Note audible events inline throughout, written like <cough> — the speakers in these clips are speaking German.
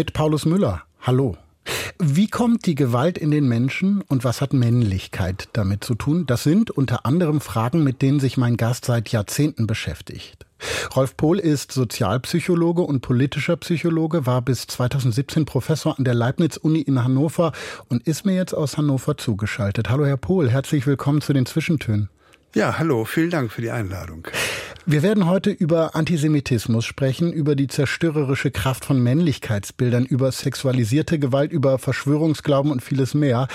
Mit Paulus Müller. Hallo. Wie kommt die Gewalt in den Menschen und was hat Männlichkeit damit zu tun? Das sind unter anderem Fragen, mit denen sich mein Gast seit Jahrzehnten beschäftigt. Rolf Pohl ist Sozialpsychologe und politischer Psychologe, war bis 2017 Professor an der Leibniz-Uni in Hannover und ist mir jetzt aus Hannover zugeschaltet. Hallo Herr Pohl, herzlich willkommen zu den Zwischentönen. Ja, hallo, vielen Dank für die Einladung. Wir werden heute über Antisemitismus sprechen, über die zerstörerische Kraft von Männlichkeitsbildern, über sexualisierte Gewalt, über Verschwörungsglauben und vieles mehr.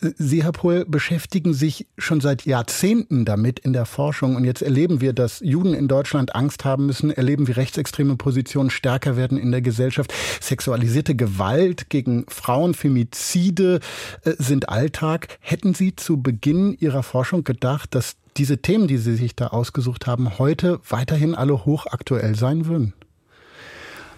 Sie, Herr Pohl, beschäftigen sich schon seit Jahrzehnten damit in der Forschung und jetzt erleben wir, dass Juden in Deutschland Angst haben müssen, erleben, wie rechtsextreme Positionen stärker werden in der Gesellschaft. Sexualisierte Gewalt gegen Frauen, Femizide äh, sind Alltag. Hätten Sie zu Beginn Ihrer Forschung gedacht, dass diese Themen, die Sie sich da ausgesucht haben, heute weiterhin alle hochaktuell sein würden?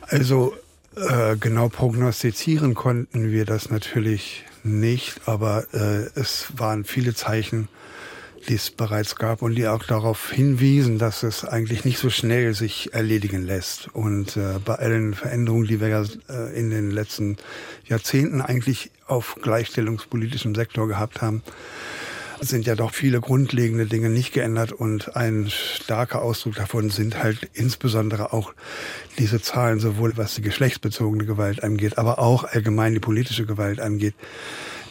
Also äh, genau prognostizieren konnten wir das natürlich nicht, aber äh, es waren viele Zeichen, die es bereits gab und die auch darauf hinwiesen, dass es eigentlich nicht so schnell sich erledigen lässt. Und äh, bei allen Veränderungen, die wir ja äh, in den letzten Jahrzehnten eigentlich auf gleichstellungspolitischem Sektor gehabt haben, sind ja doch viele grundlegende Dinge nicht geändert und ein starker Ausdruck davon sind halt insbesondere auch diese Zahlen, sowohl was die geschlechtsbezogene Gewalt angeht, aber auch allgemein die politische Gewalt angeht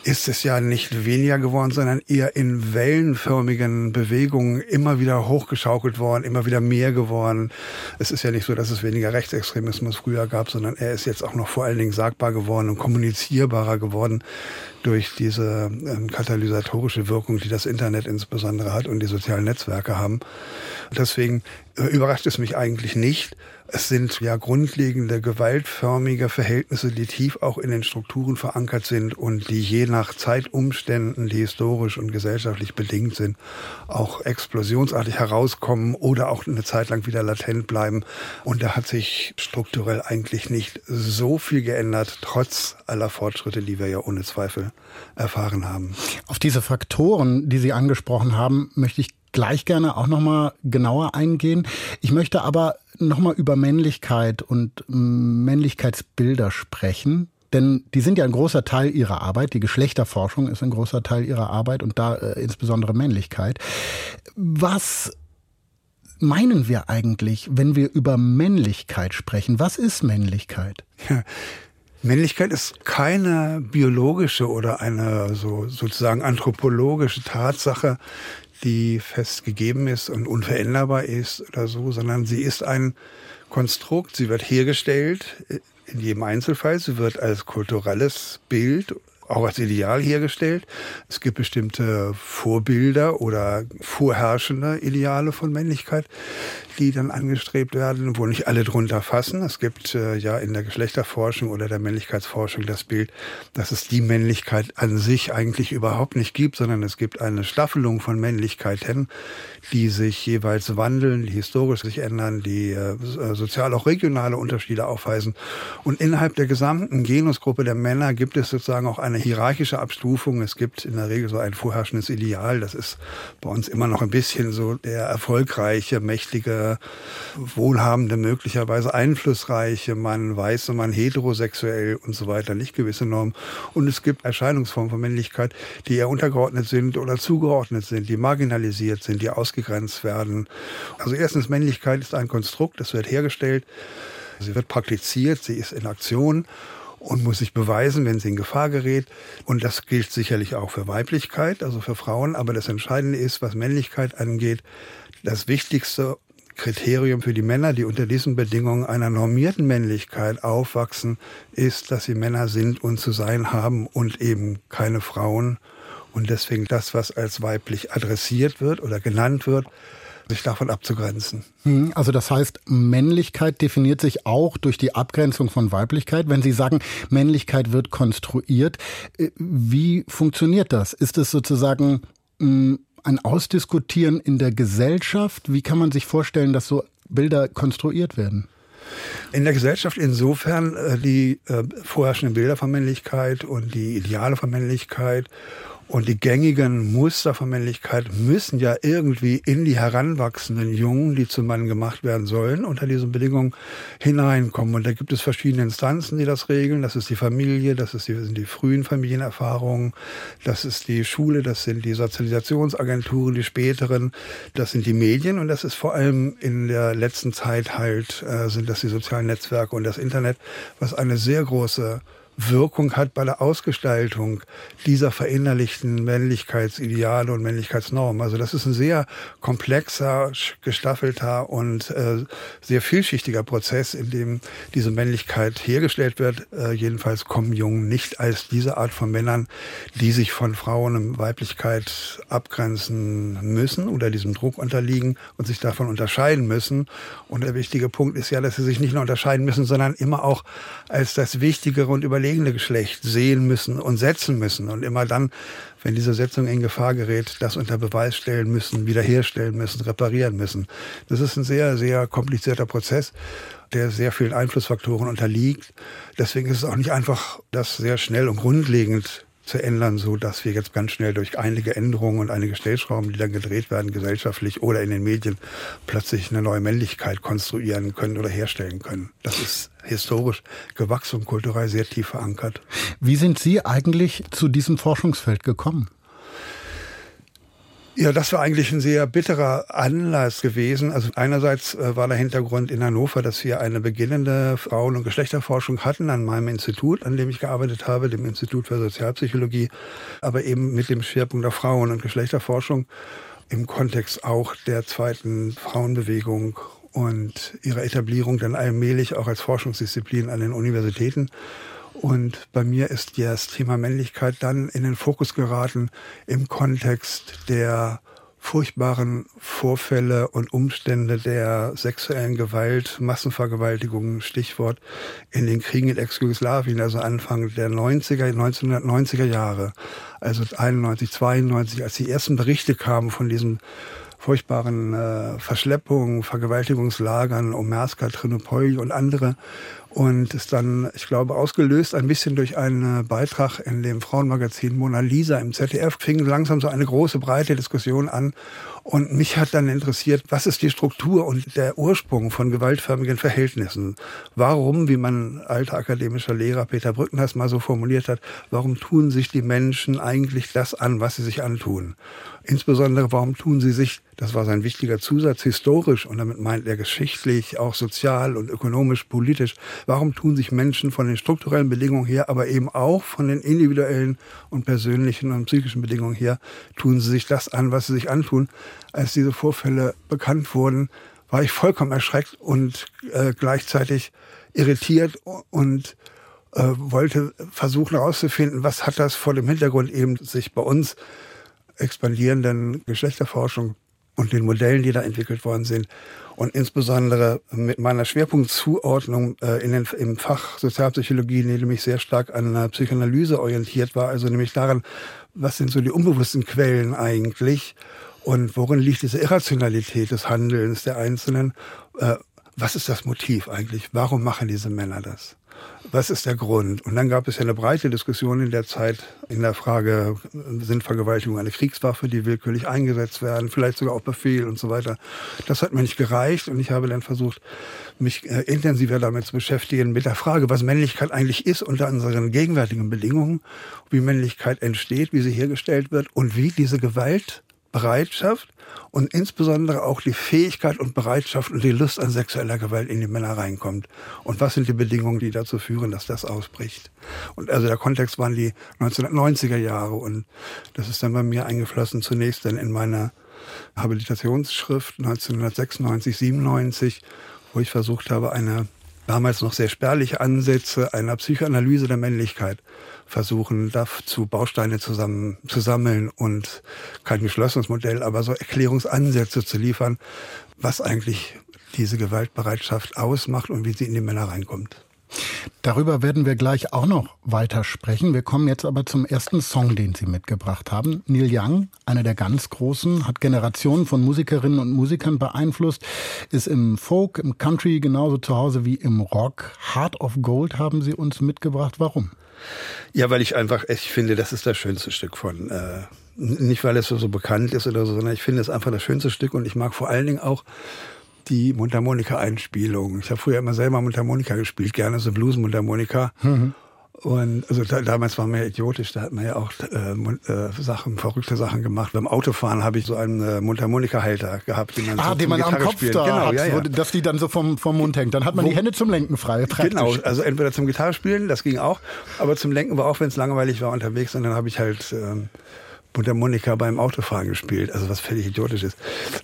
ist es ja nicht weniger geworden, sondern eher in wellenförmigen Bewegungen immer wieder hochgeschaukelt worden, immer wieder mehr geworden. Es ist ja nicht so, dass es weniger Rechtsextremismus früher gab, sondern er ist jetzt auch noch vor allen Dingen sagbar geworden und kommunizierbarer geworden durch diese ähm, katalysatorische Wirkung, die das Internet insbesondere hat und die sozialen Netzwerke haben. Deswegen überrascht es mich eigentlich nicht, es sind ja grundlegende gewaltförmige Verhältnisse, die tief auch in den Strukturen verankert sind und die je nach Zeitumständen, die historisch und gesellschaftlich bedingt sind, auch explosionsartig herauskommen oder auch eine Zeit lang wieder latent bleiben. Und da hat sich strukturell eigentlich nicht so viel geändert, trotz aller Fortschritte, die wir ja ohne Zweifel erfahren haben. Auf diese Faktoren, die Sie angesprochen haben, möchte ich gleich gerne auch noch mal genauer eingehen. Ich möchte aber noch mal über Männlichkeit und Männlichkeitsbilder sprechen. Denn die sind ja ein großer Teil ihrer Arbeit. Die Geschlechterforschung ist ein großer Teil ihrer Arbeit und da äh, insbesondere Männlichkeit. Was meinen wir eigentlich, wenn wir über Männlichkeit sprechen? Was ist Männlichkeit? Ja. Männlichkeit ist keine biologische oder eine so sozusagen anthropologische Tatsache, die festgegeben ist und unveränderbar ist oder so, sondern sie ist ein Konstrukt, sie wird hergestellt in jedem Einzelfall, sie wird als kulturelles Bild auch als Ideal hergestellt. Es gibt bestimmte Vorbilder oder vorherrschende Ideale von Männlichkeit, die dann angestrebt werden, wo nicht alle drunter fassen. Es gibt äh, ja in der Geschlechterforschung oder der Männlichkeitsforschung das Bild, dass es die Männlichkeit an sich eigentlich überhaupt nicht gibt, sondern es gibt eine Staffelung von Männlichkeiten, die sich jeweils wandeln, die historisch sich ändern, die äh, sozial auch regionale Unterschiede aufweisen. Und innerhalb der gesamten Genusgruppe der Männer gibt es sozusagen auch eine hierarchische Abstufung. Es gibt in der Regel so ein vorherrschendes Ideal. Das ist bei uns immer noch ein bisschen so der erfolgreiche, mächtige, wohlhabende, möglicherweise einflussreiche Mann, weiße Mann, heterosexuell und so weiter, nicht gewisse Normen. Und es gibt Erscheinungsformen von Männlichkeit, die eher untergeordnet sind oder zugeordnet sind, die marginalisiert sind, die ausgegrenzt werden. Also erstens, Männlichkeit ist ein Konstrukt, das wird hergestellt. Sie wird praktiziert, sie ist in Aktion und muss sich beweisen, wenn sie in Gefahr gerät. Und das gilt sicherlich auch für Weiblichkeit, also für Frauen. Aber das Entscheidende ist, was Männlichkeit angeht, das wichtigste Kriterium für die Männer, die unter diesen Bedingungen einer normierten Männlichkeit aufwachsen, ist, dass sie Männer sind und zu sein haben und eben keine Frauen. Und deswegen das, was als weiblich adressiert wird oder genannt wird, sich davon abzugrenzen. Hm, also das heißt, Männlichkeit definiert sich auch durch die Abgrenzung von Weiblichkeit. Wenn Sie sagen, Männlichkeit wird konstruiert, äh, wie funktioniert das? Ist es sozusagen hm, ein Ausdiskutieren in der Gesellschaft? Wie kann man sich vorstellen, dass so Bilder konstruiert werden? In der Gesellschaft insofern äh, die äh, vorherrschenden Bilder von Männlichkeit und die Ideale von Männlichkeit und die gängigen Muster von Männlichkeit müssen ja irgendwie in die heranwachsenden Jungen, die zum Mann gemacht werden sollen, unter diesen Bedingungen hineinkommen. Und da gibt es verschiedene Instanzen, die das regeln. Das ist die Familie, das, ist die, das sind die frühen Familienerfahrungen, das ist die Schule, das sind die Sozialisationsagenturen, die späteren, das sind die Medien und das ist vor allem in der letzten Zeit halt, äh, sind das die sozialen Netzwerke und das Internet, was eine sehr große Wirkung hat bei der Ausgestaltung dieser verinnerlichten Männlichkeitsideale und Männlichkeitsnormen. Also das ist ein sehr komplexer, gestaffelter und äh, sehr vielschichtiger Prozess, in dem diese Männlichkeit hergestellt wird. Äh, jedenfalls kommen Jungen nicht als diese Art von Männern, die sich von Frauen in Weiblichkeit abgrenzen müssen oder diesem Druck unterliegen und sich davon unterscheiden müssen. Und der wichtige Punkt ist ja, dass sie sich nicht nur unterscheiden müssen, sondern immer auch als das wichtigere und überlegene überlegene Geschlecht sehen müssen und setzen müssen und immer dann, wenn diese Setzung in Gefahr gerät, das unter Beweis stellen müssen, wiederherstellen müssen, reparieren müssen. Das ist ein sehr, sehr komplizierter Prozess, der sehr vielen Einflussfaktoren unterliegt. Deswegen ist es auch nicht einfach, das sehr schnell und grundlegend zu ändern, so dass wir jetzt ganz schnell durch einige Änderungen und einige Stellschrauben, die dann gedreht werden, gesellschaftlich oder in den Medien, plötzlich eine neue Männlichkeit konstruieren können oder herstellen können. Das ist historisch gewachsen und kulturell sehr tief verankert. Wie sind Sie eigentlich zu diesem Forschungsfeld gekommen? Ja, das war eigentlich ein sehr bitterer Anlass gewesen. Also einerseits äh, war der Hintergrund in Hannover, dass wir eine beginnende Frauen- und Geschlechterforschung hatten an meinem Institut, an dem ich gearbeitet habe, dem Institut für Sozialpsychologie, aber eben mit dem Schwerpunkt der Frauen- und Geschlechterforschung im Kontext auch der zweiten Frauenbewegung und ihrer Etablierung dann allmählich auch als Forschungsdisziplin an den Universitäten. Und bei mir ist das Thema Männlichkeit dann in den Fokus geraten im Kontext der furchtbaren Vorfälle und Umstände der sexuellen Gewalt, Massenvergewaltigung, Stichwort in den Kriegen in Ex-Jugoslawien, also Anfang der 90er, 1990er Jahre, also 91, 92, als die ersten Berichte kamen von diesen furchtbaren äh, Verschleppungen, Vergewaltigungslagern um Merska, Trinopoli und andere. Und ist dann, ich glaube, ausgelöst ein bisschen durch einen Beitrag in dem Frauenmagazin Mona Lisa im ZDF, fing langsam so eine große, breite Diskussion an. Und mich hat dann interessiert, was ist die Struktur und der Ursprung von gewaltförmigen Verhältnissen? Warum, wie mein alter akademischer Lehrer Peter Brückner mal so formuliert hat, warum tun sich die Menschen eigentlich das an, was sie sich antun? Insbesondere, warum tun sie sich, das war sein wichtiger Zusatz, historisch, und damit meint er geschichtlich, auch sozial und ökonomisch, politisch, warum tun sich Menschen von den strukturellen Bedingungen her, aber eben auch von den individuellen und persönlichen und psychischen Bedingungen her, tun sie sich das an, was sie sich antun? Als diese Vorfälle bekannt wurden, war ich vollkommen erschreckt und äh, gleichzeitig irritiert und äh, wollte versuchen herauszufinden, was hat das vor dem Hintergrund eben sich bei uns expandierenden Geschlechterforschung und den Modellen, die da entwickelt worden sind und insbesondere mit meiner Schwerpunktzuordnung äh, in den, im Fach Sozialpsychologie, die nämlich sehr stark an einer Psychoanalyse orientiert war, also nämlich daran, was sind so die unbewussten Quellen eigentlich und worin liegt diese Irrationalität des Handelns der Einzelnen? Äh, was ist das Motiv eigentlich? Warum machen diese Männer das? Was ist der Grund? Und dann gab es ja eine breite Diskussion in der Zeit in der Frage, sind Vergewaltigungen eine Kriegswaffe, die willkürlich eingesetzt werden, vielleicht sogar auf Befehl und so weiter. Das hat mir nicht gereicht und ich habe dann versucht, mich äh, intensiver damit zu beschäftigen, mit der Frage, was Männlichkeit eigentlich ist unter unseren gegenwärtigen Bedingungen, wie Männlichkeit entsteht, wie sie hergestellt wird und wie diese Gewalt Bereitschaft und insbesondere auch die Fähigkeit und Bereitschaft und die Lust an sexueller Gewalt in die Männer reinkommt. Und was sind die Bedingungen, die dazu führen, dass das ausbricht? Und also der Kontext waren die 1990er Jahre und das ist dann bei mir eingeflossen zunächst dann in meiner Habilitationsschrift 1996, 97, wo ich versucht habe, eine damals noch sehr spärliche Ansätze einer Psychoanalyse der Männlichkeit versuchen, dazu Bausteine zusammen zu sammeln und kein geschlossenes Modell, aber so Erklärungsansätze zu liefern, was eigentlich diese Gewaltbereitschaft ausmacht und wie sie in die Männer reinkommt. Darüber werden wir gleich auch noch weiter sprechen. Wir kommen jetzt aber zum ersten Song, den Sie mitgebracht haben. Neil Young, einer der ganz großen, hat Generationen von Musikerinnen und Musikern beeinflusst, ist im Folk, im Country genauso zu Hause wie im Rock. Heart of Gold haben Sie uns mitgebracht. Warum? Ja, weil ich einfach, ich finde, das ist das schönste Stück von, äh, nicht weil es so, bekannt ist oder so, sondern ich finde es einfach das schönste Stück und ich mag vor allen Dingen auch die Mundharmonika-Einspielung. Ich habe früher immer selber Mundharmonika gespielt, gerne so Blues-Mundharmonika. Mhm. Und also da, damals war man ja idiotisch, da hat man ja auch äh, äh, Sachen, verrückte Sachen gemacht. Beim Autofahren habe ich so einen äh, Mundharmonika-Halter gehabt, den man, ah, so den man am Kopf spielen. da genau, hat, ja, ja. dass die dann so vom, vom Mund hängt. Dann hat man Wo, die Hände zum Lenken frei. Praktisch. Genau, also entweder zum Gitarrespielen, das ging auch, aber zum Lenken war auch, wenn es langweilig war unterwegs. Und dann habe ich halt ähm, Mundharmonika beim Autofahren gespielt, also was völlig idiotisch ist.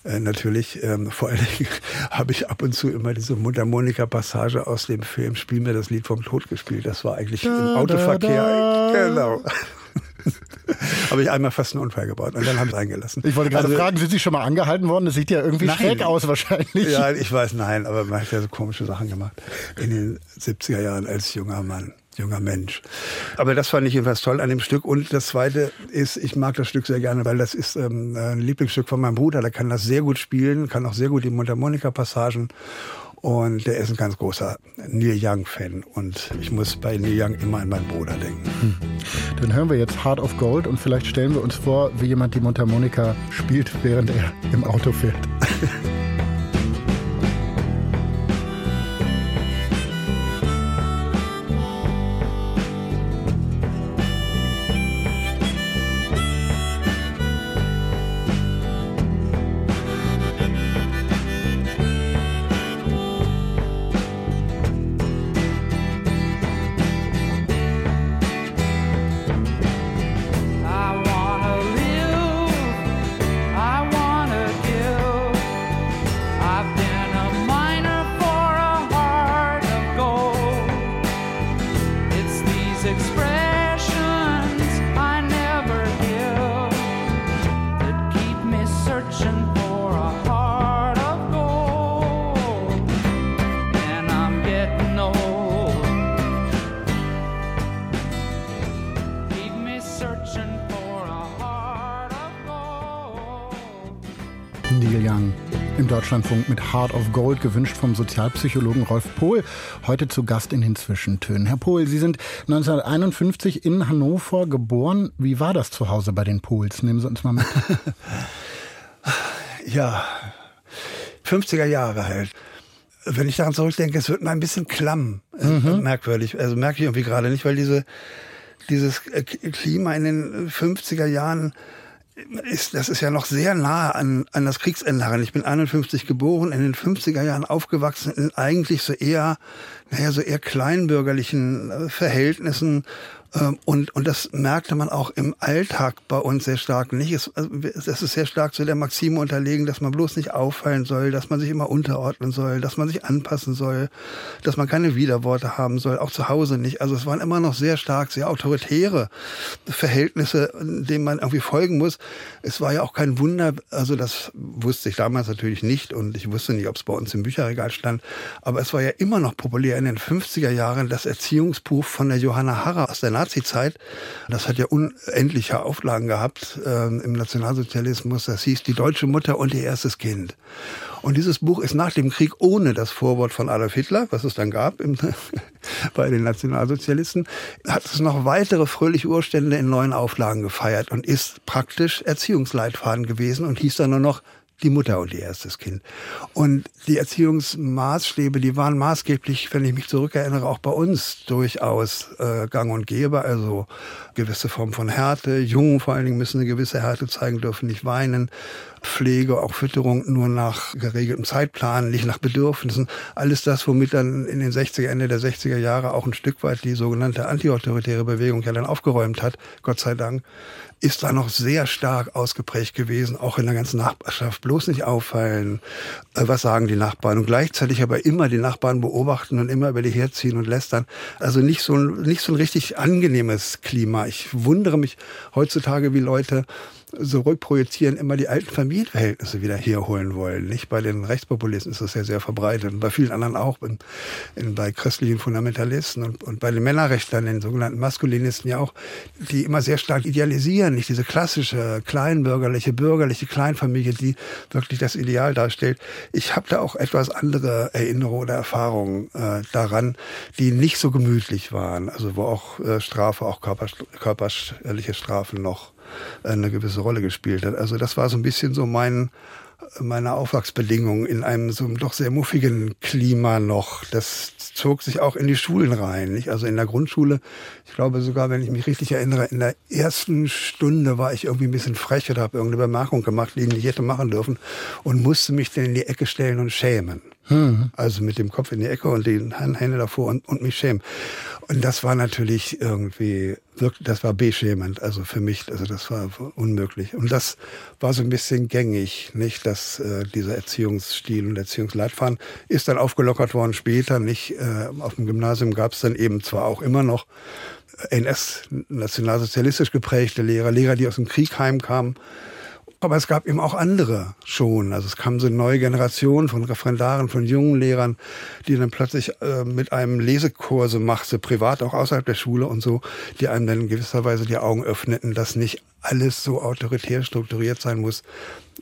Äh, natürlich, ähm, vor allen Dingen <laughs> habe ich ab und zu immer diese Mundharmonika-Passage aus dem Film Spiel mir das Lied vom Tod gespielt. Das war eigentlich da, im Autoverkehr. Da, da. Genau. <laughs> habe ich einmal fast einen Unfall gebaut und dann haben sie eingelassen. Ich wollte gerade also, fragen, sind Sie schon mal angehalten worden? Das sieht ja irgendwie nein. schräg aus wahrscheinlich. Ja, ich weiß, nein, aber man hat ja so komische Sachen gemacht in den 70er Jahren als junger Mann junger Mensch. Aber das fand ich jedenfalls toll an dem Stück. Und das Zweite ist, ich mag das Stück sehr gerne, weil das ist ähm, ein Lieblingsstück von meinem Bruder. Der kann das sehr gut spielen, kann auch sehr gut die Mundharmonika-Passagen. Und der ist ein ganz großer Neil Young-Fan. Und ich muss bei Neil Young immer an meinen Bruder denken. Hm. Dann hören wir jetzt Heart of Gold und vielleicht stellen wir uns vor, wie jemand die Mundharmonika spielt, während er im Auto fährt. <laughs> Deutschlandfunk mit Heart of Gold, gewünscht vom Sozialpsychologen Rolf Pohl, heute zu Gast in den Zwischentönen. Herr Pohl, Sie sind 1951 in Hannover geboren. Wie war das zu Hause bei den Pohls? Nehmen Sie uns mal mit. <laughs> ja, 50er Jahre halt. Wenn ich daran zurückdenke, es wird mir ein bisschen klamm, mhm. merkwürdig. Also merke ich irgendwie gerade nicht, weil diese, dieses Klima in den 50er Jahren ist, das ist ja noch sehr nah an, an das Kriegsende heran. Ich bin 51 geboren, in den 50er Jahren aufgewachsen, in eigentlich so eher, naja, so eher kleinbürgerlichen äh, Verhältnissen und, und das merkte man auch im Alltag bei uns sehr stark nicht. Es, also, es ist sehr stark zu der Maxime unterlegen, dass man bloß nicht auffallen soll, dass man sich immer unterordnen soll, dass man sich anpassen soll, dass man keine Widerworte haben soll, auch zu Hause nicht. Also es waren immer noch sehr stark, sehr autoritäre Verhältnisse, denen man irgendwie folgen muss. Es war ja auch kein Wunder, also das wusste ich damals natürlich nicht und ich wusste nicht, ob es bei uns im Bücherregal stand, aber es war ja immer noch populär in den 50er Jahren das Erziehungsbuch von der Johanna Harrer aus der Nazi-Zeit. Das hat ja unendliche Auflagen gehabt äh, im Nationalsozialismus. Das hieß Die deutsche Mutter und ihr erstes Kind. Und dieses Buch ist nach dem Krieg ohne das Vorwort von Adolf Hitler, was es dann gab im, <laughs> bei den Nationalsozialisten, hat es noch weitere fröhliche Urstände in neuen Auflagen gefeiert und ist praktisch Erziehungsleitfaden gewesen und hieß dann nur noch die Mutter und ihr erstes Kind. Und die Erziehungsmaßstäbe, die waren maßgeblich, wenn ich mich zurückerinnere, auch bei uns durchaus äh, gang und gäbe. Also gewisse Form von Härte. Jungen vor allen Dingen müssen eine gewisse Härte zeigen, dürfen nicht weinen. Pflege, auch Fütterung nur nach geregeltem Zeitplan, nicht nach Bedürfnissen. Alles das, womit dann in den 60er, Ende der 60er Jahre auch ein Stück weit die sogenannte antiautoritäre Bewegung ja dann aufgeräumt hat, Gott sei Dank, ist da noch sehr stark ausgeprägt gewesen, auch in der ganzen Nachbarschaft bloß nicht auffallen, äh, was sagen die Nachbarn und gleichzeitig aber immer die Nachbarn beobachten und immer über die herziehen und lästern. Also nicht so ein, nicht so ein richtig angenehmes Klima. Ich wundere mich heutzutage, wie Leute so rückprojizieren, immer die alten Familienverhältnisse wieder herholen wollen. Nicht bei den Rechtspopulisten ist das ja sehr verbreitet und bei vielen anderen auch, in, in, bei christlichen Fundamentalisten und, und bei den Männerrechtlern, den sogenannten Maskulinisten ja auch, die immer sehr stark idealisieren, nicht diese klassische kleinbürgerliche, bürgerliche Kleinfamilie, die wirklich das Ideal darstellt. Ich habe da auch etwas andere Erinnerungen oder Erfahrungen äh, daran, die nicht so gemütlich waren, also wo auch äh, Strafe, auch körperliche Strafen noch eine gewisse Rolle gespielt hat. Also das war so ein bisschen so mein meine Aufwachsbedingungen in einem so doch sehr muffigen Klima noch. Das zog sich auch in die Schulen rein. Nicht? Also in der Grundschule, ich glaube sogar, wenn ich mich richtig erinnere, in der ersten Stunde war ich irgendwie ein bisschen frech oder habe irgendeine Bemerkung gemacht, die ich nicht hätte machen dürfen und musste mich dann in die Ecke stellen und schämen. Hm. Also mit dem Kopf in die Ecke und die Hände davor und, und mich schämen. Und das war natürlich irgendwie, wirklich, das war beschämend, also für mich, also das war unmöglich. Und das war so ein bisschen gängig, nicht, dass äh, dieser Erziehungsstil und Erziehungsleitfaden ist dann aufgelockert worden später, nicht, äh, auf dem Gymnasium gab es dann eben zwar auch immer noch NS, nationalsozialistisch geprägte Lehrer, Lehrer, die aus dem Krieg heimkamen, aber es gab eben auch andere schon. Also es kam so eine neue Generation von Referendaren, von jungen Lehrern, die dann plötzlich äh, mit einem Lesekurse machte, privat auch außerhalb der Schule und so, die einem dann in gewisser Weise die Augen öffneten, dass nicht alles so autoritär strukturiert sein muss,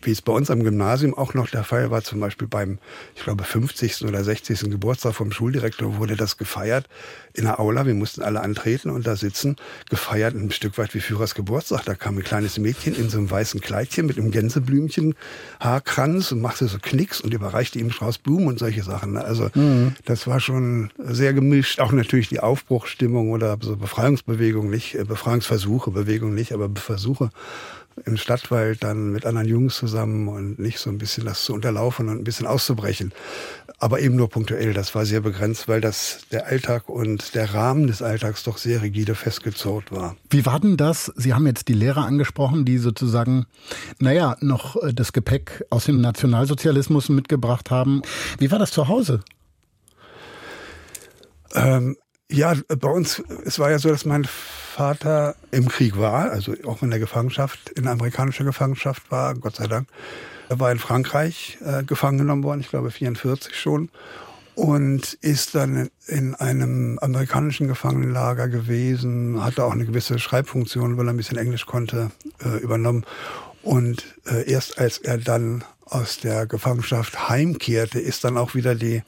wie es bei uns am Gymnasium auch noch der Fall war, zum Beispiel beim, ich glaube, 50. oder 60. Geburtstag vom Schuldirektor wurde das gefeiert in der Aula. Wir mussten alle antreten und da sitzen, gefeiert ein Stück weit wie Führers Geburtstag. Da kam ein kleines Mädchen in so einem weißen Kleidchen mit einem Gänseblümchen, Haarkranz und machte so Knicks und überreichte ihm Strauß Blumen und solche Sachen. Also mhm. das war schon sehr gemischt. Auch natürlich die Aufbruchstimmung oder so Befreiungsbewegung nicht, äh, Befreiungsversuche, Bewegung nicht, aber Versuche im Stadtwald dann mit anderen Jungs zusammen und nicht so ein bisschen das zu unterlaufen und ein bisschen auszubrechen. Aber eben nur punktuell. Das war sehr begrenzt, weil das der Alltag und der Rahmen des Alltags doch sehr rigide festgezurrt war. Wie war denn das? Sie haben jetzt die Lehrer angesprochen, die sozusagen, naja, noch äh, das Gepäck aus dem Nationalsozialismus mitgebracht haben. Wie war das zu Hause? Ähm, ja, bei uns, es war ja so, dass mein Vater im Krieg war, also auch in der Gefangenschaft, in amerikanischer Gefangenschaft war, Gott sei Dank. Er war in Frankreich äh, gefangen genommen worden, ich glaube 44 schon, und ist dann in einem amerikanischen Gefangenenlager gewesen, hatte auch eine gewisse Schreibfunktion, weil er ein bisschen Englisch konnte, äh, übernommen. Und äh, erst als er dann aus der Gefangenschaft heimkehrte, ist dann auch wieder die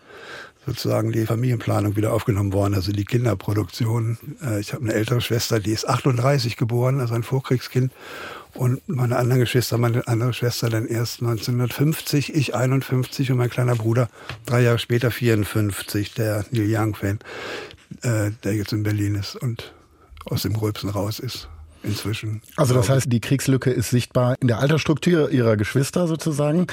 sozusagen die Familienplanung wieder aufgenommen worden, also die Kinderproduktion. Äh, ich habe eine ältere Schwester, die ist 38 geboren, also ein Vorkriegskind. Und meine anderen Geschwister, meine andere Schwester dann erst 1950, ich 51 und mein kleiner Bruder drei Jahre später 54, der Neil Young-Fan, äh, der jetzt in Berlin ist und aus dem Rülpsen raus ist inzwischen. Also das heißt, die Kriegslücke ist sichtbar in der Altersstruktur ihrer Geschwister sozusagen.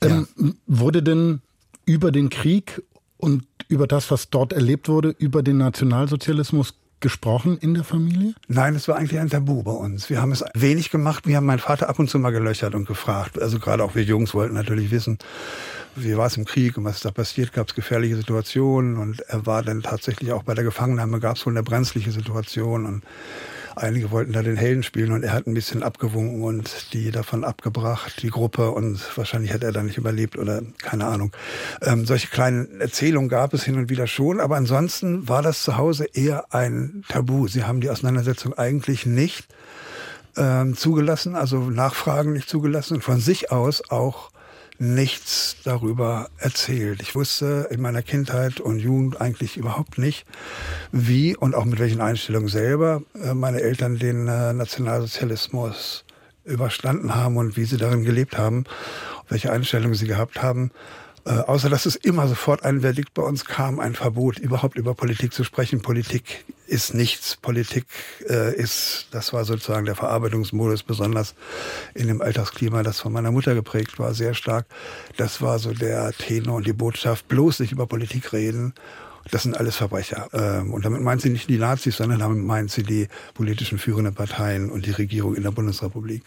Ähm, ja. Wurde denn über den Krieg und über das, was dort erlebt wurde, über den Nationalsozialismus gesprochen in der Familie? Nein, es war eigentlich ein Tabu bei uns. Wir haben es wenig gemacht. Wir haben meinen Vater ab und zu mal gelöchert und gefragt. Also gerade auch wir Jungs wollten natürlich wissen, wie war es im Krieg und was ist da passiert? Gab es gefährliche Situationen? Und er war dann tatsächlich auch bei der Gefangennahme, gab es wohl eine brenzliche Situation. Und Einige wollten da den Helden spielen und er hat ein bisschen abgewunken und die davon abgebracht, die Gruppe. Und wahrscheinlich hätte er da nicht überlebt oder keine Ahnung. Ähm, solche kleinen Erzählungen gab es hin und wieder schon, aber ansonsten war das zu Hause eher ein Tabu. Sie haben die Auseinandersetzung eigentlich nicht ähm, zugelassen, also Nachfragen nicht zugelassen und von sich aus auch nichts darüber erzählt. Ich wusste in meiner Kindheit und Jugend eigentlich überhaupt nicht, wie und auch mit welchen Einstellungen selber äh, meine Eltern den äh, Nationalsozialismus überstanden haben und wie sie darin gelebt haben, welche Einstellungen sie gehabt haben. Äh, außer dass es immer sofort ein Verdikt bei uns kam, ein Verbot, überhaupt über Politik zu sprechen. Politik ist nichts. Politik äh, ist, das war sozusagen der Verarbeitungsmodus, besonders in dem Alltagsklima, das von meiner Mutter geprägt war, sehr stark. Das war so der Tenor und die Botschaft, bloß nicht über Politik reden. Das sind alles Verbrecher. Ähm, und damit meint sie nicht die Nazis, sondern damit meint sie die politischen führenden Parteien und die Regierung in der Bundesrepublik.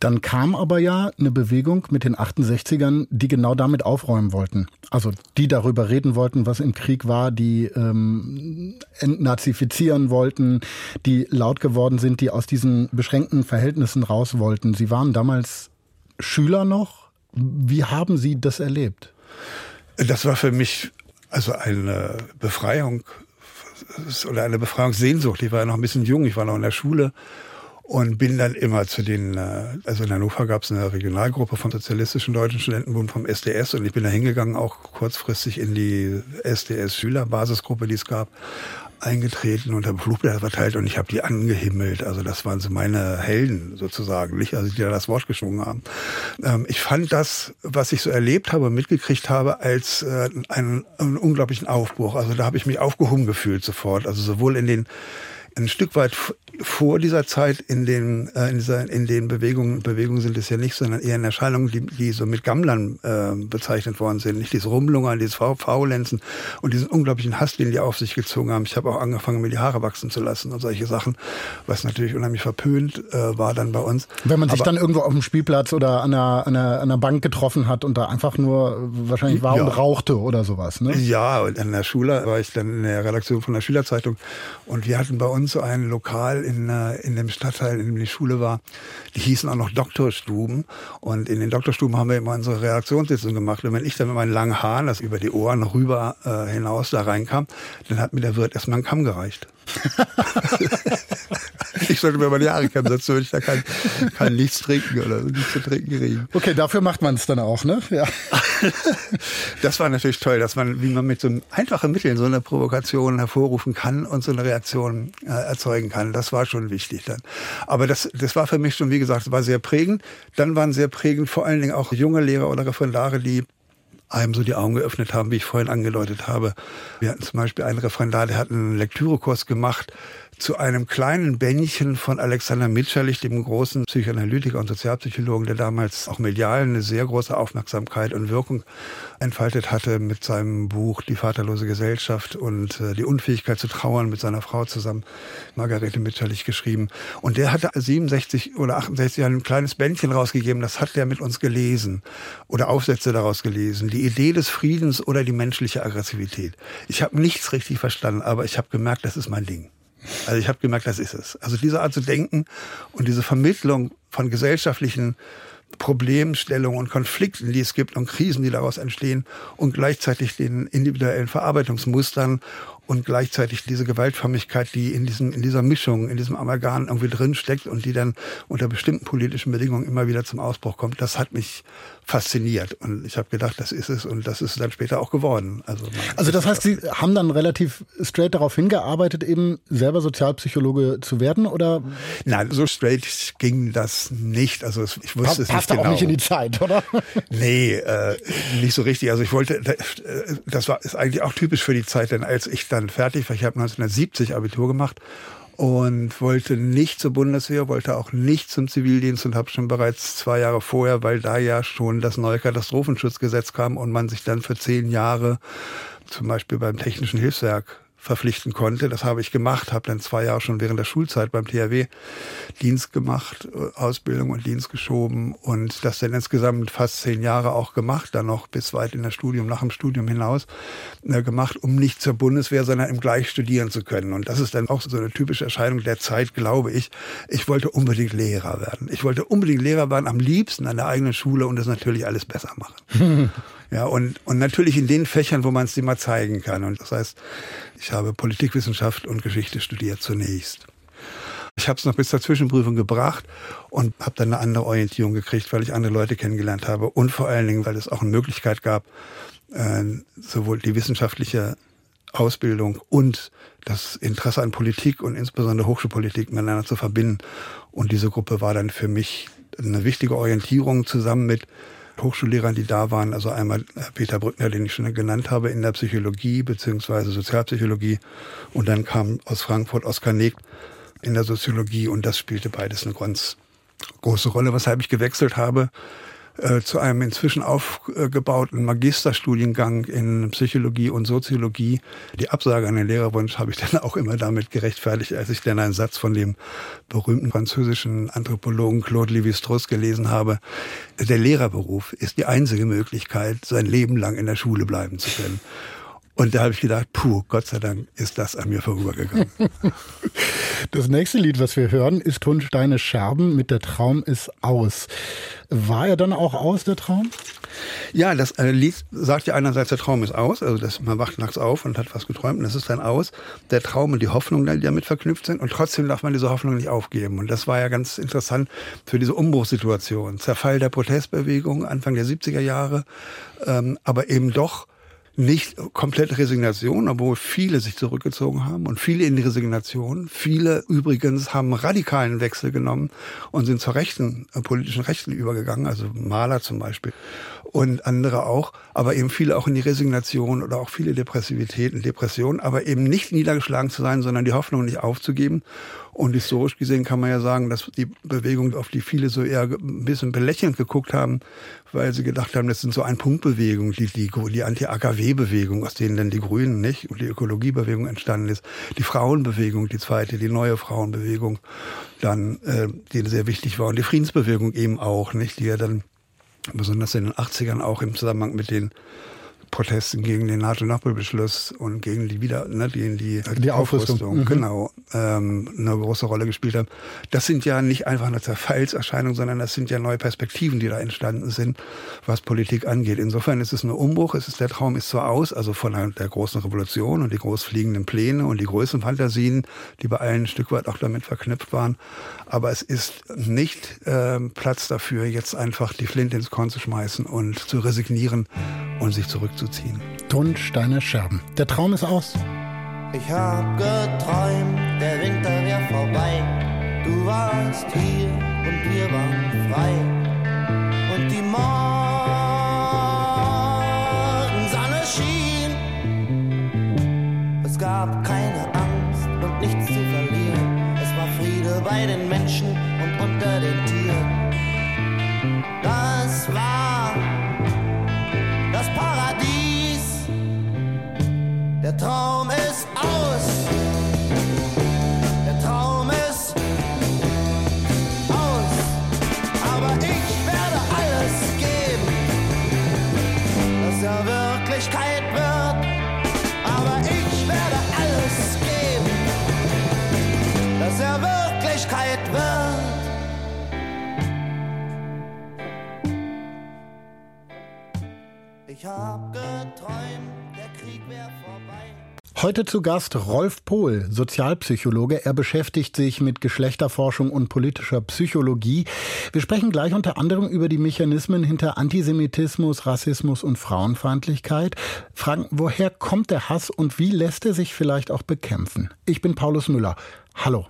Dann kam aber ja eine Bewegung mit den 68ern, die genau damit aufräumen wollten. Also die darüber reden wollten, was im Krieg war, die ähm, entnazifizieren wollten, die laut geworden sind, die aus diesen beschränkten Verhältnissen raus wollten. Sie waren damals Schüler noch. Wie haben Sie das erlebt? Das war für mich also eine Befreiung oder eine Befreiungssehnsucht. Ich war ja noch ein bisschen jung, ich war noch in der Schule und bin dann immer zu den, äh, also in Hannover gab es eine Regionalgruppe vom Sozialistischen Deutschen Studentenbund vom SDS und ich bin da hingegangen, auch kurzfristig in die SDS-Schülerbasisgruppe, die es gab, eingetreten und habe Flugblätter verteilt und ich habe die angehimmelt. Also das waren so meine Helden sozusagen, nicht? Also die da das Wort geschwungen haben. Ähm, ich fand das, was ich so erlebt habe, mitgekriegt habe, als äh, einen, einen unglaublichen Aufbruch. Also da habe ich mich aufgehoben gefühlt sofort. Also sowohl in den ein Stück weit vor dieser Zeit in den, äh, in, dieser, in den Bewegungen, Bewegungen sind es ja nicht, sondern eher in Erscheinungen, die, die so mit Gammlern äh, bezeichnet worden sind. Nicht dieses Rumlungern, dieses Faulenzen und diesen unglaublichen Hass, den die auf sich gezogen haben. Ich habe auch angefangen, mir die Haare wachsen zu lassen und solche Sachen, was natürlich unheimlich verpönt äh, war dann bei uns. Wenn man sich Aber, dann irgendwo auf dem Spielplatz oder an einer, an, einer, an einer Bank getroffen hat und da einfach nur wahrscheinlich war ja. und rauchte oder sowas. Ne? Ja, und in der Schule war ich dann in der Redaktion von der Schülerzeitung und wir hatten bei uns so ein Lokal in, äh, in dem Stadtteil, in dem die Schule war, die hießen auch noch Doktorstuben. Und in den Doktorstuben haben wir immer unsere Reaktionssitzung gemacht. Und wenn ich dann mit meinen langen Haaren, das über die Ohren rüber äh, hinaus da reinkam, dann hat mir der Wirt erstmal einen Kamm gereicht. <laughs> ich sollte mir mal die Haare kämmen, sonst würde ich da kein, kein nichts trinken oder nichts zu trinken kriegen. Okay, dafür macht man es dann auch, ne? Ja. <laughs> das war natürlich toll, dass man, wie man mit so einfachen Mitteln so eine Provokation hervorrufen kann und so eine Reaktion äh, erzeugen kann. Das war schon wichtig dann. Aber das, das war für mich schon, wie gesagt, war sehr prägend. Dann waren sehr prägend vor allen Dingen auch junge Lehrer oder Referendare, die einem so die Augen geöffnet haben, wie ich vorhin angedeutet habe. Wir hatten zum Beispiel einen Referendar, der hat einen Lektürekurs gemacht zu einem kleinen Bändchen von Alexander Mitscherlich, dem großen Psychoanalytiker und Sozialpsychologen, der damals auch medial eine sehr große Aufmerksamkeit und Wirkung entfaltet hatte mit seinem Buch Die vaterlose Gesellschaft und äh, die Unfähigkeit zu trauern mit seiner Frau zusammen, Margarete Mitscherlich geschrieben. Und der hatte 67 oder 68 Jahre ein kleines Bändchen rausgegeben, das hat der mit uns gelesen oder Aufsätze daraus gelesen. Die Idee des Friedens oder die menschliche Aggressivität. Ich habe nichts richtig verstanden, aber ich habe gemerkt, das ist mein Ding. Also ich habe gemerkt, das ist es. Also diese Art zu denken und diese Vermittlung von gesellschaftlichen Problemstellungen und Konflikten, die es gibt und Krisen, die daraus entstehen und gleichzeitig den individuellen Verarbeitungsmustern und gleichzeitig diese Gewaltförmigkeit, die in diesem in dieser Mischung, in diesem Amalgam irgendwie drin steckt und die dann unter bestimmten politischen Bedingungen immer wieder zum Ausbruch kommt, das hat mich fasziniert und ich habe gedacht, das ist es und das ist dann später auch geworden. Also, also das heißt, Sie haben dann relativ straight darauf hingearbeitet, eben selber Sozialpsychologe zu werden oder? Nein, so straight ging das nicht. Also ich wusste es nicht passt auch nicht in die Zeit, oder? <laughs> Nee, äh, nicht so richtig. Also ich wollte, äh, das war ist eigentlich auch typisch für die Zeit, denn als ich dann fertig war, ich habe 1970 Abitur gemacht und wollte nicht zur Bundeswehr, wollte auch nicht zum Zivildienst und habe schon bereits zwei Jahre vorher, weil da ja schon das neue Katastrophenschutzgesetz kam und man sich dann für zehn Jahre zum Beispiel beim Technischen Hilfswerk verpflichten konnte. Das habe ich gemacht, habe dann zwei Jahre schon während der Schulzeit beim THW Dienst gemacht, äh, Ausbildung und Dienst geschoben und das dann insgesamt fast zehn Jahre auch gemacht, dann noch bis weit in das Studium, nach dem Studium hinaus äh, gemacht, um nicht zur Bundeswehr, sondern im gleich studieren zu können. Und das ist dann auch so eine typische Erscheinung der Zeit, glaube ich. Ich wollte unbedingt Lehrer werden. Ich wollte unbedingt Lehrer werden, am liebsten an der eigenen Schule und das natürlich alles besser machen. <laughs> Ja, und, und natürlich in den Fächern, wo man es mal zeigen kann. Und das heißt, ich habe Politikwissenschaft und Geschichte studiert zunächst. Ich habe es noch bis zur Zwischenprüfung gebracht und habe dann eine andere Orientierung gekriegt, weil ich andere Leute kennengelernt habe und vor allen Dingen, weil es auch eine Möglichkeit gab, äh, sowohl die wissenschaftliche Ausbildung und das Interesse an Politik und insbesondere Hochschulpolitik miteinander zu verbinden. Und diese Gruppe war dann für mich eine wichtige Orientierung zusammen mit Hochschullehrern, die da waren. Also einmal Peter Brückner, den ich schon genannt habe, in der Psychologie beziehungsweise Sozialpsychologie. Und dann kam aus Frankfurt Oskar Negt in der Soziologie und das spielte beides eine ganz große Rolle, weshalb ich gewechselt habe äh, zu einem inzwischen aufgebauten Magisterstudiengang in Psychologie und Soziologie. Die Absage an den Lehrerwunsch habe ich dann auch immer damit gerechtfertigt, als ich dann einen Satz von dem berühmten französischen Anthropologen Claude Lévi-Strauss gelesen habe. Der Lehrerberuf ist die einzige Möglichkeit, sein Leben lang in der Schule bleiben zu können. Und da habe ich gedacht, puh, Gott sei Dank ist das an mir vorübergegangen. <laughs> Das nächste Lied, was wir hören, ist Tonsteine Scherben mit Der Traum ist aus. War er dann auch aus, der Traum? Ja, das äh, Lied sagt ja einerseits, der Traum ist aus, also dass man wacht nachts auf und hat was geträumt und das ist dann aus. Der Traum und die Hoffnung, die damit verknüpft sind und trotzdem darf man diese Hoffnung nicht aufgeben. Und das war ja ganz interessant für diese Umbruchssituation. Zerfall der Protestbewegung Anfang der 70er Jahre, ähm, aber eben doch nicht komplett Resignation, obwohl viele sich zurückgezogen haben und viele in die Resignation. Viele übrigens haben radikalen Wechsel genommen und sind zur rechten, äh, politischen Rechten übergegangen, also Maler zum Beispiel und andere auch, aber eben viele auch in die Resignation oder auch viele Depressivität und Depressionen, aber eben nicht niedergeschlagen zu sein, sondern die Hoffnung nicht aufzugeben. Und historisch gesehen kann man ja sagen, dass die Bewegung, auf die viele so eher ein bisschen belächelnd geguckt haben, weil sie gedacht haben, das sind so ein Punktbewegung, die, die, die Anti-AKW-Bewegung, aus denen dann die Grünen nicht und die Ökologiebewegung entstanden ist, die Frauenbewegung, die zweite, die neue Frauenbewegung, dann, äh, die sehr wichtig war und die Friedensbewegung eben auch, nicht, die ja dann besonders in den 80ern auch im Zusammenhang mit den Protesten gegen den NATO-Nachbarbeschluss und gegen die wieder, ne, gegen die, die Aufrüstung, Aufrüstung mhm. genau, ähm, eine große Rolle gespielt haben. Das sind ja nicht einfach eine Zerfallserscheinung, sondern das sind ja neue Perspektiven, die da entstanden sind, was Politik angeht. Insofern ist es ein Umbruch, es ist der Traum ist zwar aus, also von der, großen Revolution und die großfliegenden Pläne und die größten Fantasien, die bei allen ein Stück weit auch damit verknüpft waren, aber es ist nicht äh, Platz dafür, jetzt einfach die Flinte ins Korn zu schmeißen und zu resignieren und sich zurückzuziehen. Tonsteine Scherben. Der Traum ist aus. Ich hab geträumt, der Winter wär vorbei. Du warst hier und wir waren frei. Und die Morgensonne schien. Es gab keine Angst und nichts zu bei den Menschen und unter den Tieren. Das war das Paradies. Der Traum ist aus. Wirklichkeit wird. Ich hab geträumt, der Krieg wäre vorbei. Heute zu Gast Rolf Pohl, Sozialpsychologe. Er beschäftigt sich mit Geschlechterforschung und politischer Psychologie. Wir sprechen gleich unter anderem über die Mechanismen hinter Antisemitismus, Rassismus und Frauenfeindlichkeit. Fragen, woher kommt der Hass und wie lässt er sich vielleicht auch bekämpfen? Ich bin Paulus Müller. Hallo.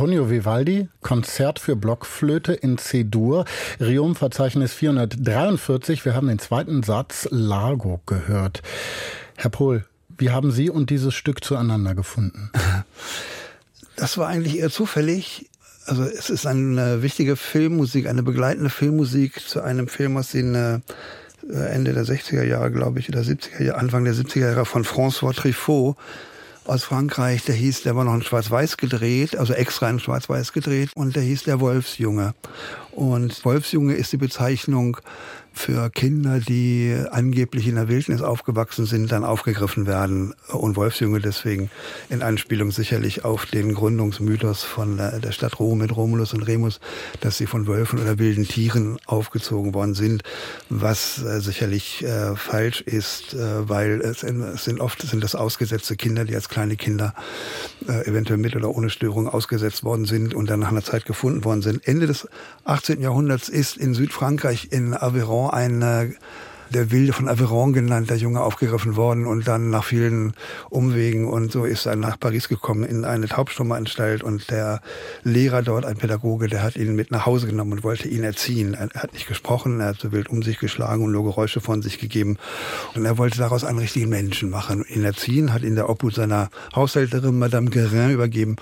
Antonio Vivaldi, Konzert für Blockflöte in C-Dur, Riom-Verzeichnis 443. Wir haben den zweiten Satz Largo gehört. Herr Pohl, wie haben Sie und dieses Stück zueinander gefunden? <laughs> Das war eigentlich eher zufällig. Also es ist eine wichtige Filmmusik, eine begleitende Filmmusik zu einem Film aus den äh, Ende der 60er Jahre, glaube ich, oder 70er Jahre, Anfang der 70er Jahre von François Truffaut aus Frankreich, der hieß, der war noch in Schwarz-Weiß gedreht, also extra in Schwarz-Weiß gedreht und der hieß Der Wolfsjunge. Und Wolfsjunge ist die Bezeichnung für Kinder, die angeblich in der Wildnis aufgewachsen sind, dann aufgegriffen werden. Und Wolfsjunge deswegen in Anspielung sicherlich auf den Gründungsmythos von der, Stadt Rom mit Romulus und Remus, dass sie von Wölfen oder wilden Tieren aufgezogen worden sind, was äh, sicherlich äh, falsch ist, äh, weil es, es, sind oft sind das ausgesetzte Kinder, die als kleine Kinder äh, eventuell mit oder ohne Störung ausgesetzt worden sind und dann nach einer Zeit gefunden worden sind. Ende des 18. Jahrhunderts ist in Südfrankreich in Aveyron ein der Wilde von Aveyron genannt, der Junge aufgegriffen worden und dann nach vielen Umwegen und so ist er nach Paris gekommen in eine Taubstummeanstalt und der Lehrer dort, ein Pädagoge, der hat ihn mit nach Hause genommen und wollte ihn erziehen. Er hat nicht gesprochen, er hat so wild um sich geschlagen und nur Geräusche von sich gegeben und er wollte daraus einen richtigen Menschen machen, ihn erziehen, hat ihn der Obhut seiner Haushälterin Madame Guerin übergeben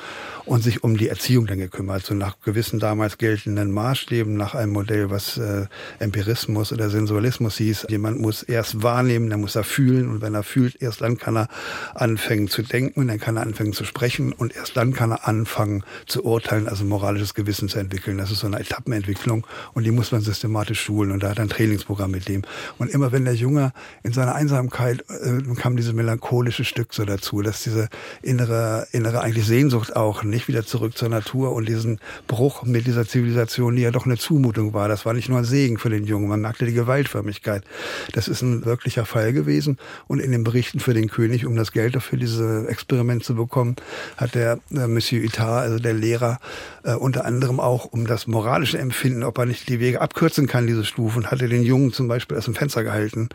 und sich um die Erziehung dann gekümmert, so nach gewissen damals geltenden Maßstäben, nach einem Modell, was äh, Empirismus oder Sensualismus hieß. Jemand muss erst wahrnehmen, dann muss er fühlen und wenn er fühlt, erst dann kann er anfangen zu denken dann kann er anfangen zu sprechen und erst dann kann er anfangen zu urteilen, also moralisches Gewissen zu entwickeln. Das ist so eine Etappenentwicklung und die muss man systematisch schulen und da hat er ein Trainingsprogramm mit dem. Und immer wenn der Junge in seiner Einsamkeit äh, kam dieses melancholische Stück so dazu, dass diese innere, innere eigentlich Sehnsucht auch nicht nicht wieder zurück zur Natur und diesen Bruch mit dieser Zivilisation, die ja doch eine Zumutung war. Das war nicht nur ein Segen für den Jungen, man merkte die Gewaltförmigkeit. Das ist ein wirklicher Fall gewesen. Und in den Berichten für den König, um das Geld für dieses Experiment zu bekommen, hat der äh, Monsieur Itard, also der Lehrer, äh, unter anderem auch um das moralische Empfinden, ob er nicht die Wege abkürzen kann, diese Stufen, hatte den Jungen zum Beispiel aus dem Fenster gehalten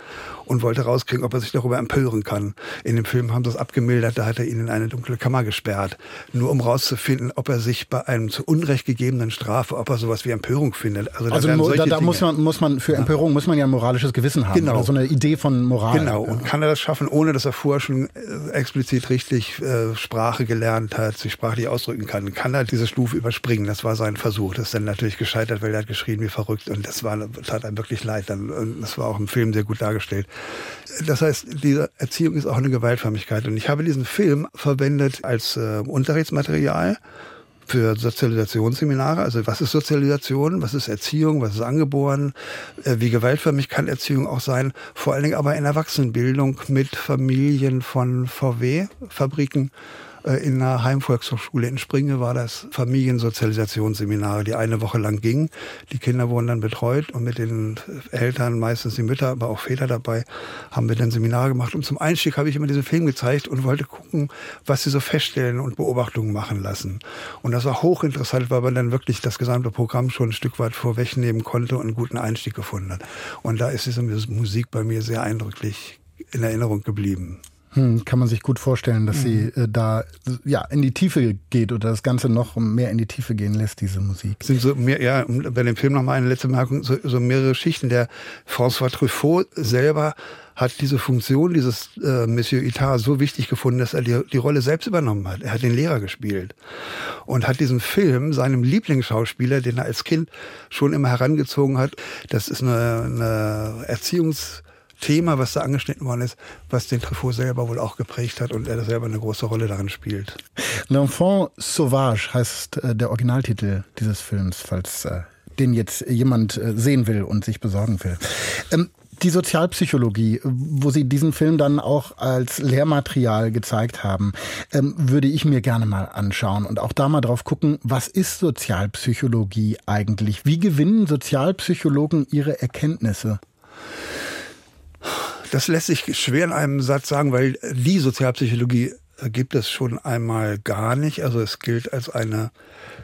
und wollte rauskriegen, ob er sich darüber empören kann. In dem Film haben sie das abgemildert, da hat er ihn in eine dunkle Kammer gesperrt, nur um rauszufinden, ob er sich bei einem zu Unrecht gegebenen Strafe, ob er sowas wie Empörung findet. Also, also da, da muss man muss man für Empörung muss man ja ein moralisches Gewissen haben. Genau. Oder so eine Idee von Moral. Genau. Und kann er das schaffen, ohne dass er vorher schon äh, explizit richtig äh, Sprache gelernt hat, sich sprachlich ausdrücken kann, kann er diese Stufe überspringen. Das war sein Versuch. Das ist dann natürlich gescheitert, weil er hat geschrien wie verrückt und das war tat einem wirklich leid. Und das war auch im Film sehr gut dargestellt. Das heißt, diese Erziehung ist auch eine Gewaltförmigkeit. Und ich habe diesen Film verwendet als äh, Unterrichtsmaterial für Sozialisationsseminare. Also was ist Sozialisation, was ist Erziehung, was ist angeboren, äh, wie gewaltförmig kann Erziehung auch sein. Vor allen Dingen aber in Erwachsenenbildung mit Familien von VW-Fabriken in einer Heimvolkshochschule in Springe war das Familiensozialisationsseminare, die eine Woche lang ging. Die Kinder wurden dann betreut und mit den Eltern, meistens die Mütter, aber auch Väter dabei, haben wir dann Seminare gemacht. Und zum Einstieg habe ich immer diesen Film gezeigt und wollte gucken, was sie so feststellen und Beobachtungen machen lassen. Und das war hochinteressant, weil man dann wirklich das gesamte Programm schon ein Stück weit vorwegnehmen konnte und einen guten Einstieg gefunden hat. Und da ist diese Musik bei mir sehr eindrücklich in Erinnerung geblieben. Hm, kann man sich gut vorstellen, dass mhm. sie äh, da ja in die Tiefe geht oder das Ganze noch mehr in die Tiefe gehen lässt, diese Musik. Sind so mehr, ja, bei dem Film nochmal eine letzte Merkung, so, so mehrere Schichten. Der François Truffaut selber hat diese Funktion dieses äh, Monsieur Itard so wichtig gefunden, dass er die, die Rolle selbst übernommen hat. Er hat den Lehrer gespielt und hat diesen Film seinem Lieblingsschauspieler, den er als Kind schon immer herangezogen hat, das ist eine, eine Erziehungs Thema, was da angeschnitten worden ist, was den Truffaut selber wohl auch geprägt hat und er selber eine große Rolle darin spielt. L'Enfant Sauvage heißt äh, der Originaltitel dieses Films, falls äh, den jetzt jemand äh, sehen will und sich besorgen will. Ähm, die Sozialpsychologie, wo Sie diesen Film dann auch als Lehrmaterial gezeigt haben, ähm, würde ich mir gerne mal anschauen und auch da mal drauf gucken, was ist Sozialpsychologie eigentlich? Wie gewinnen Sozialpsychologen ihre Erkenntnisse? Das lässt sich schwer in einem Satz sagen, weil die Sozialpsychologie gibt es schon einmal gar nicht. Also es gilt als eine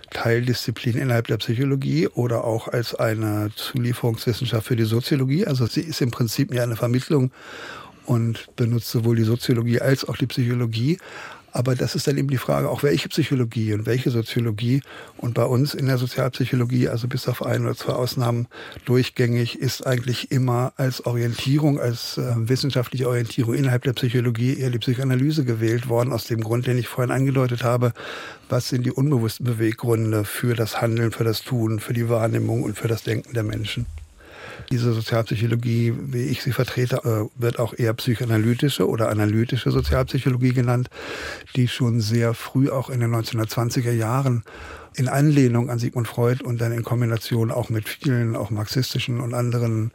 Teildisziplin innerhalb der Psychologie oder auch als eine Zulieferungswissenschaft für die Soziologie. Also sie ist im Prinzip ja eine Vermittlung und benutzt sowohl die Soziologie als auch die Psychologie. Aber das ist dann eben die Frage, auch welche Psychologie und welche Soziologie. Und bei uns in der Sozialpsychologie, also bis auf ein oder zwei Ausnahmen durchgängig, ist eigentlich immer als Orientierung, als äh, wissenschaftliche Orientierung innerhalb der Psychologie eher die Psychoanalyse gewählt worden, aus dem Grund, den ich vorhin angedeutet habe. Was sind die unbewussten Beweggründe für das Handeln, für das Tun, für die Wahrnehmung und für das Denken der Menschen? Diese Sozialpsychologie, wie ich sie vertrete, äh, wird auch eher psychoanalytische oder analytische Sozialpsychologie genannt, die schon sehr früh, auch in den 1920er Jahren, in Anlehnung an Sigmund Freud und dann in Kombination auch mit vielen auch marxistischen und anderen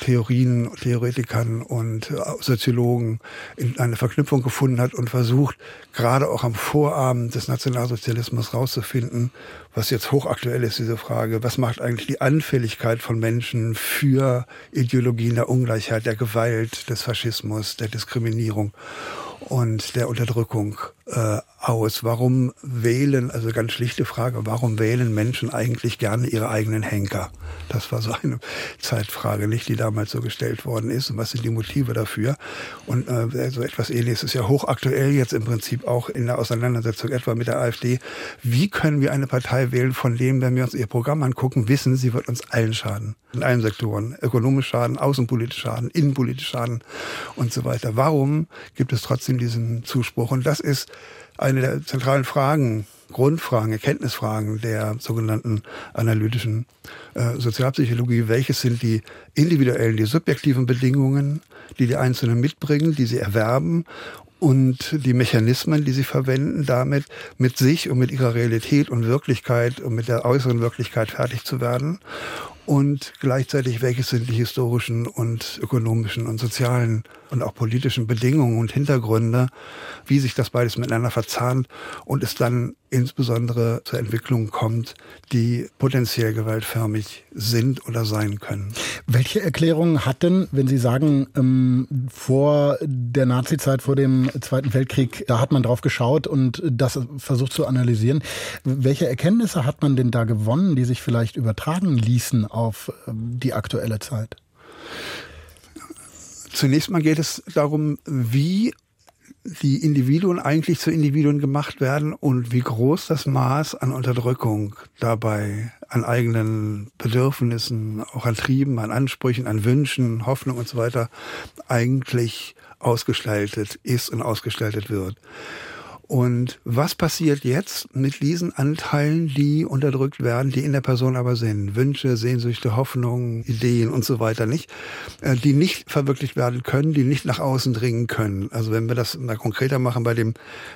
Theorien, Theoretikern und äh, Soziologen in eine Verknüpfung gefunden hat und versucht, gerade auch am Vorabend des Nationalsozialismus rauszufinden, was jetzt hochaktuell ist, diese Frage, was macht eigentlich die Anfälligkeit von Menschen für Ideologien der Ungleichheit, der Gewalt, des Faschismus, der Diskriminierung und der Unterdrückung äh, aus? Warum wählen, also ganz schlichte Frage, warum wählen Menschen eigentlich gerne ihre eigenen Henker? Das war so eine Zeitfrage, nicht, die damals so gestellt worden ist. Und was sind die Motive dafür? Und äh, so etwas ähnliches ist ja hochaktuell jetzt im Prinzip auch in der Auseinandersetzung etwa mit der AfD. Wie können wir eine Partei wählen, von dem, wenn wir uns ihr Programm angucken, wissen, sie wird uns allen schaden? In allen Sektoren. Ökonomisch schaden, außenpolitisch schaden, innenpolitisch schaden und so weiter. Warum gibt es trotzdem diesen Zuspruch? Und das ist eine der zentralen Fragen, Grundfragen, Erkenntnisfragen der sogenannten analytischen äh, Sozialpsychologie. Welches sind die individuellen, die subjektiven Bedingungen, die die Einzelnen mitbringen, die sie erwerben und die Mechanismen, die sie verwenden, damit mit sich und mit ihrer Realität und Wirklichkeit und mit der äußeren Wirklichkeit fertig zu werden und gleichzeitig welches sind die historischen und ökonomischen und sozialen und auch politischen Bedingungen und Hintergründe, wie sich das beides miteinander verzahnt und es dann insbesondere zur Entwicklung kommt, die potenziell gewaltförmig sind oder sein können. Welche Erklärungen hat denn, wenn Sie sagen, ähm, vor der Nazizeit, vor dem Zweiten Weltkrieg, da hat man drauf geschaut und das versucht zu analysieren. Welche Erkenntnisse hat man denn da gewonnen, die sich vielleicht übertragen ließen auf ähm, die aktuelle Zeit? Zunächst mal geht es darum, wie die Individuen eigentlich zu Individuen gemacht werden und wie groß das Maß an Unterdrückung dabei, an eigenen Bedürfnissen, auch an Trieben, an Ansprüchen, an Wünschen, Hoffnung und so weiter eigentlich ausgestaltet ist und ausgestaltet wird. Und was passiert jetzt mit diesen Anteilen, die unterdrückt werden, die in der Person aber sind? Wünsche, Sehnsüchte, Hoffnungen, Ideen und so weiter nicht, äh, die nicht verwirklicht werden können, die nicht nach außen dringen können. Also wenn wir das mal konkreter machen bei dem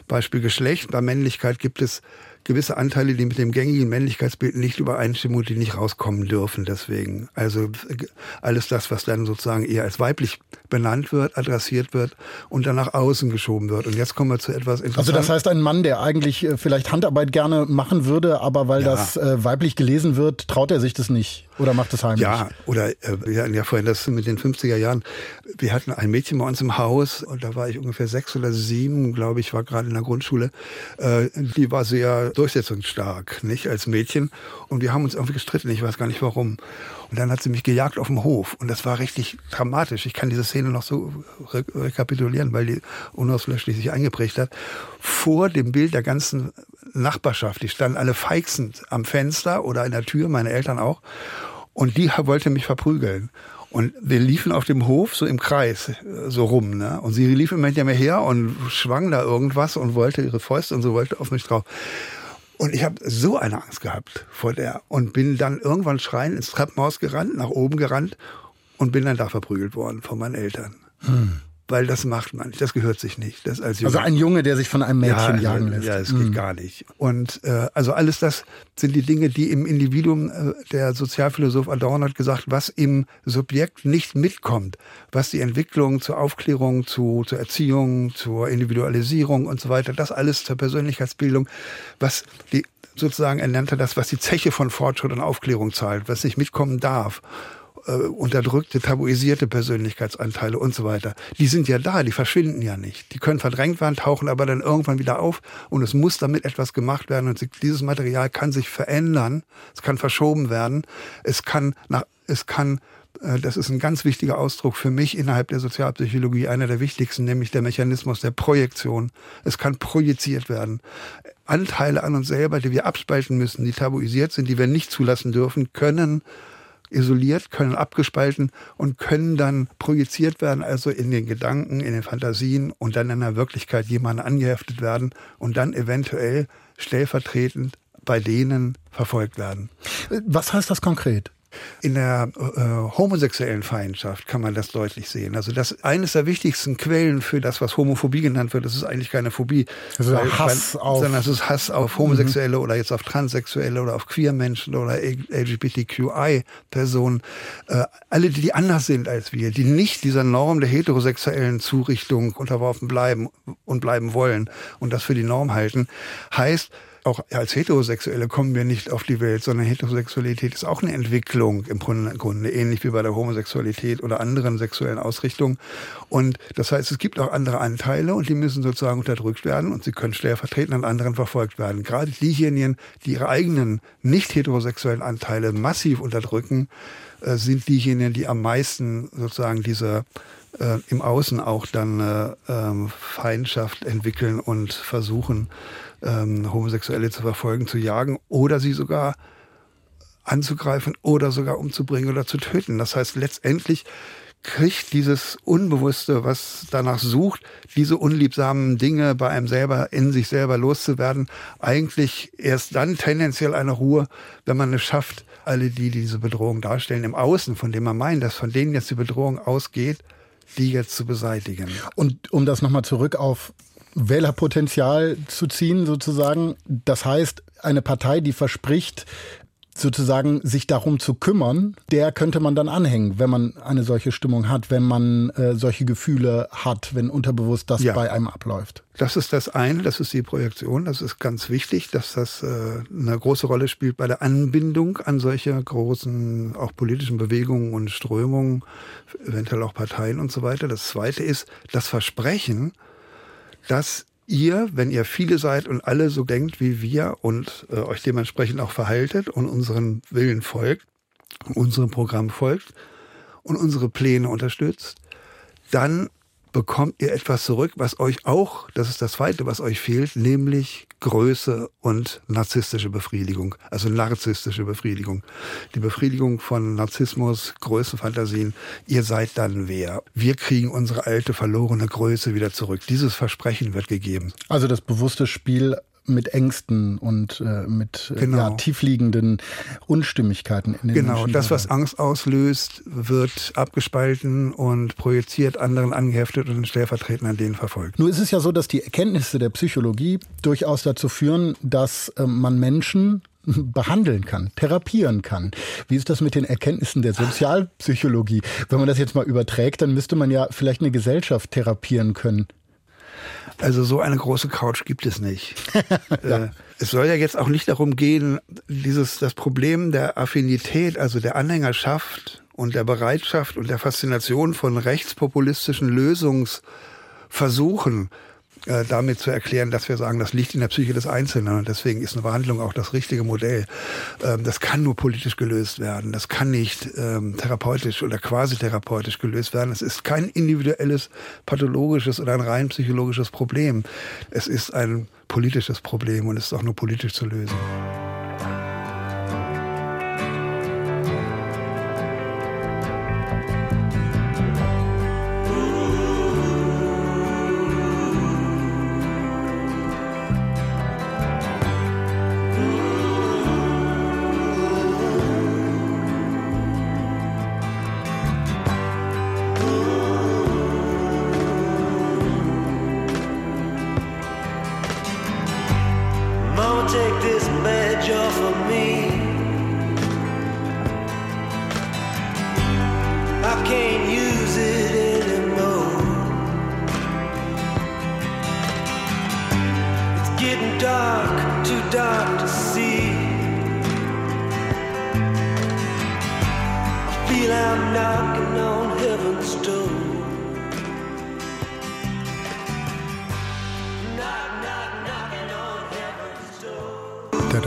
Beispiel Geschlecht, bei Männlichkeit gibt es gewisse Anteile, die mit dem gängigen Männlichkeitsbild nicht übereinstimmen und die nicht rauskommen dürfen. Deswegen, also alles das, was dann sozusagen eher als weiblich benannt wird, adressiert wird und dann nach außen geschoben wird. Und jetzt kommen wir zu etwas Interessantes. Also das heißt, ein Mann, der eigentlich äh, vielleicht Handarbeit gerne machen würde, aber weil ja. das äh, weiblich gelesen wird, traut er sich das nicht oder macht es heimlich? Ja, oder äh, wir hatten ja vorhin das mit den 50er Jahren. Wir hatten ein Mädchen bei uns im Haus und da war ich ungefähr sechs oder sieben, glaube ich, war gerade in der Grundschule. Äh, die war sehr durchsetzungsstark, nicht als Mädchen. Und wir haben uns irgendwie gestritten, ich weiß gar nicht warum. Und dann hat sie mich gejagt auf dem Hof. Und das war richtig dramatisch. Ich kann diese Szene noch so re rekapitulieren, weil die unauslöschlich sich eingeprägt hat. Vor dem Bild der ganzen Nachbarschaft. Die standen alle feixend am Fenster oder in der Tür, meine Eltern auch. Und die wollte mich verprügeln. Und wir liefen auf dem Hof so im Kreis so rum. Ne? Und sie lief immer hinter mir her und schwang da irgendwas und wollte ihre Fäuste und so wollte auf mich drauf. Und ich habe so eine Angst gehabt vor der und bin dann irgendwann schreien ins Treppenhaus gerannt, nach oben gerannt und bin dann da verprügelt worden von meinen Eltern. Hm weil das macht man nicht, das gehört sich nicht. Das als Junge, also ein Junge, der sich von einem Mädchen ja, jagen lässt. Ja, es geht mhm. gar nicht. Und äh, also alles das sind die Dinge, die im Individuum, äh, der Sozialphilosoph Adorno hat gesagt, was im Subjekt nicht mitkommt, was die Entwicklung zur Aufklärung, zu, zur Erziehung, zur Individualisierung und so weiter, das alles zur Persönlichkeitsbildung, was die sozusagen, er nannte das, was die Zeche von Fortschritt und Aufklärung zahlt, was nicht mitkommen darf äh, unterdrückte, tabuisierte Persönlichkeitsanteile und so weiter. Die sind ja da, die verschwinden ja nicht. Die können verdrängt werden, tauchen aber dann irgendwann wieder auf und es muss damit etwas gemacht werden und dieses Material kann sich verändern, es kann verschoben werden, es kann nach, es kann äh, das ist ein ganz wichtiger Ausdruck für mich innerhalb der Sozialpsychologie, einer der wichtigsten, nämlich der Mechanismus der Projektion. Es kann projiziert werden. Anteile an uns selber, die wir abspalten müssen, die tabuisiert sind, die wir nicht zulassen dürfen, können isoliert, können abgespalten und können dann projiziert werden, also in den Gedanken, in den Fantasien und dann in der Wirklichkeit jemandem angeheftet werden und dann eventuell stellvertretend bei denen verfolgt werden. Was heißt das konkret? In der äh, homosexuellen Feindschaft kann man das deutlich sehen. Also das eines der wichtigsten Quellen für das, was Homophobie genannt wird, das ist eigentlich keine Phobie, Also weil, Hass weil, auf- sondern es ist Hass auf Homosexuelle oder jetzt auf Transsexuelle oder auf Queer-Menschen oder LGBTQI-Personen. Äh, alle, die, die anders sind als wir, die nicht dieser Norm der heterosexuellen Zurichtung unterworfen bleiben und bleiben wollen und das für die Norm halten, heißt, auch als Heterosexuelle kommen wir nicht auf die Welt, sondern Heterosexualität ist auch eine Entwicklung im Grunde, ähnlich wie bei der Homosexualität oder anderen sexuellen Ausrichtungen. Und das heißt, es gibt auch andere Anteile und die müssen sozusagen unterdrückt werden und sie können stellvertretend an anderen verfolgt werden. Gerade diejenigen, die ihre eigenen nicht heterosexuellen Anteile massiv unterdrücken, äh, sind diejenigen, die am meisten sozusagen diese äh, im Außen auch dann äh, ähm, Feindschaft entwickeln und versuchen, ähm, Homosexuelle zu verfolgen, zu jagen oder sie sogar anzugreifen oder sogar umzubringen oder zu töten. Das heißt, letztendlich kriegt dieses Unbewusste, was danach sucht, diese unliebsamen Dinge bei einem selber, in sich selber loszuwerden, eigentlich erst dann tendenziell eine Ruhe, wenn man es schafft, alle die, die diese Bedrohung darstellen, im Außen, von dem man meint, dass von denen jetzt die Bedrohung ausgeht, die jetzt zu beseitigen. Und um das nochmal zurück auf Wählerpotenzial zu ziehen, sozusagen, das heißt, eine Partei, die verspricht, sozusagen sich darum zu kümmern, der könnte man dann anhängen, wenn man eine solche Stimmung hat, wenn man äh, solche Gefühle hat, wenn unterbewusst das Ja. bei einem abläuft. Das ist das eine, das ist die Projektion. Das ist ganz wichtig, dass das äh, eine große Rolle spielt bei der Anbindung an solche großen, auch politischen Bewegungen und Strömungen, eventuell auch Parteien und so weiter. Das zweite ist das Versprechen, dass ihr, wenn ihr viele seid und alle so denkt wie wir und äh, euch dementsprechend auch verhaltet und unseren Willen folgt, unserem Programm folgt und unsere Pläne unterstützt, dann bekommt ihr etwas zurück, was euch auch, das ist das Zweite, was euch fehlt, nämlich Größe und narzisstische Befriedigung, also narzisstische Befriedigung. Die Befriedigung von Narzissmus, Größenfantasien, ihr seid dann wer. Wir kriegen unsere alte verlorene Größe wieder zurück. Dieses Versprechen wird gegeben. Also das bewusste Spiel mit Ängsten und äh, mit äh, Genau. ja, tiefliegenden Unstimmigkeiten in den Genau, Menschen. das, was Angst auslöst, wird abgespalten und projiziert, anderen angeheftet und stellvertretend an denen verfolgt. Nur ist es ja so, dass die Erkenntnisse der Psychologie durchaus dazu führen, dass äh, man Menschen <laughs> behandeln kann, therapieren kann. Wie ist das mit den Erkenntnissen der Sozialpsychologie? Wenn man das jetzt mal überträgt, dann müsste man ja vielleicht eine Gesellschaft therapieren können. Also so eine große Couch gibt es nicht. <laughs> äh, es soll ja jetzt auch nicht darum gehen, dieses das Problem der Affinität, also der Anhängerschaft und der Bereitschaft und der Faszination von rechtspopulistischen Lösungsversuchen äh, damit zu erklären, dass wir sagen, das liegt in der Psyche des Einzelnen und deswegen ist eine Behandlung auch das richtige Modell. Ähm, das kann nur politisch gelöst werden. Das kann nicht ähm, therapeutisch oder quasi therapeutisch gelöst werden. Es ist kein individuelles pathologisches oder ein rein psychologisches Problem. Es ist ein politisches Problem und ist auch nur politisch zu lösen.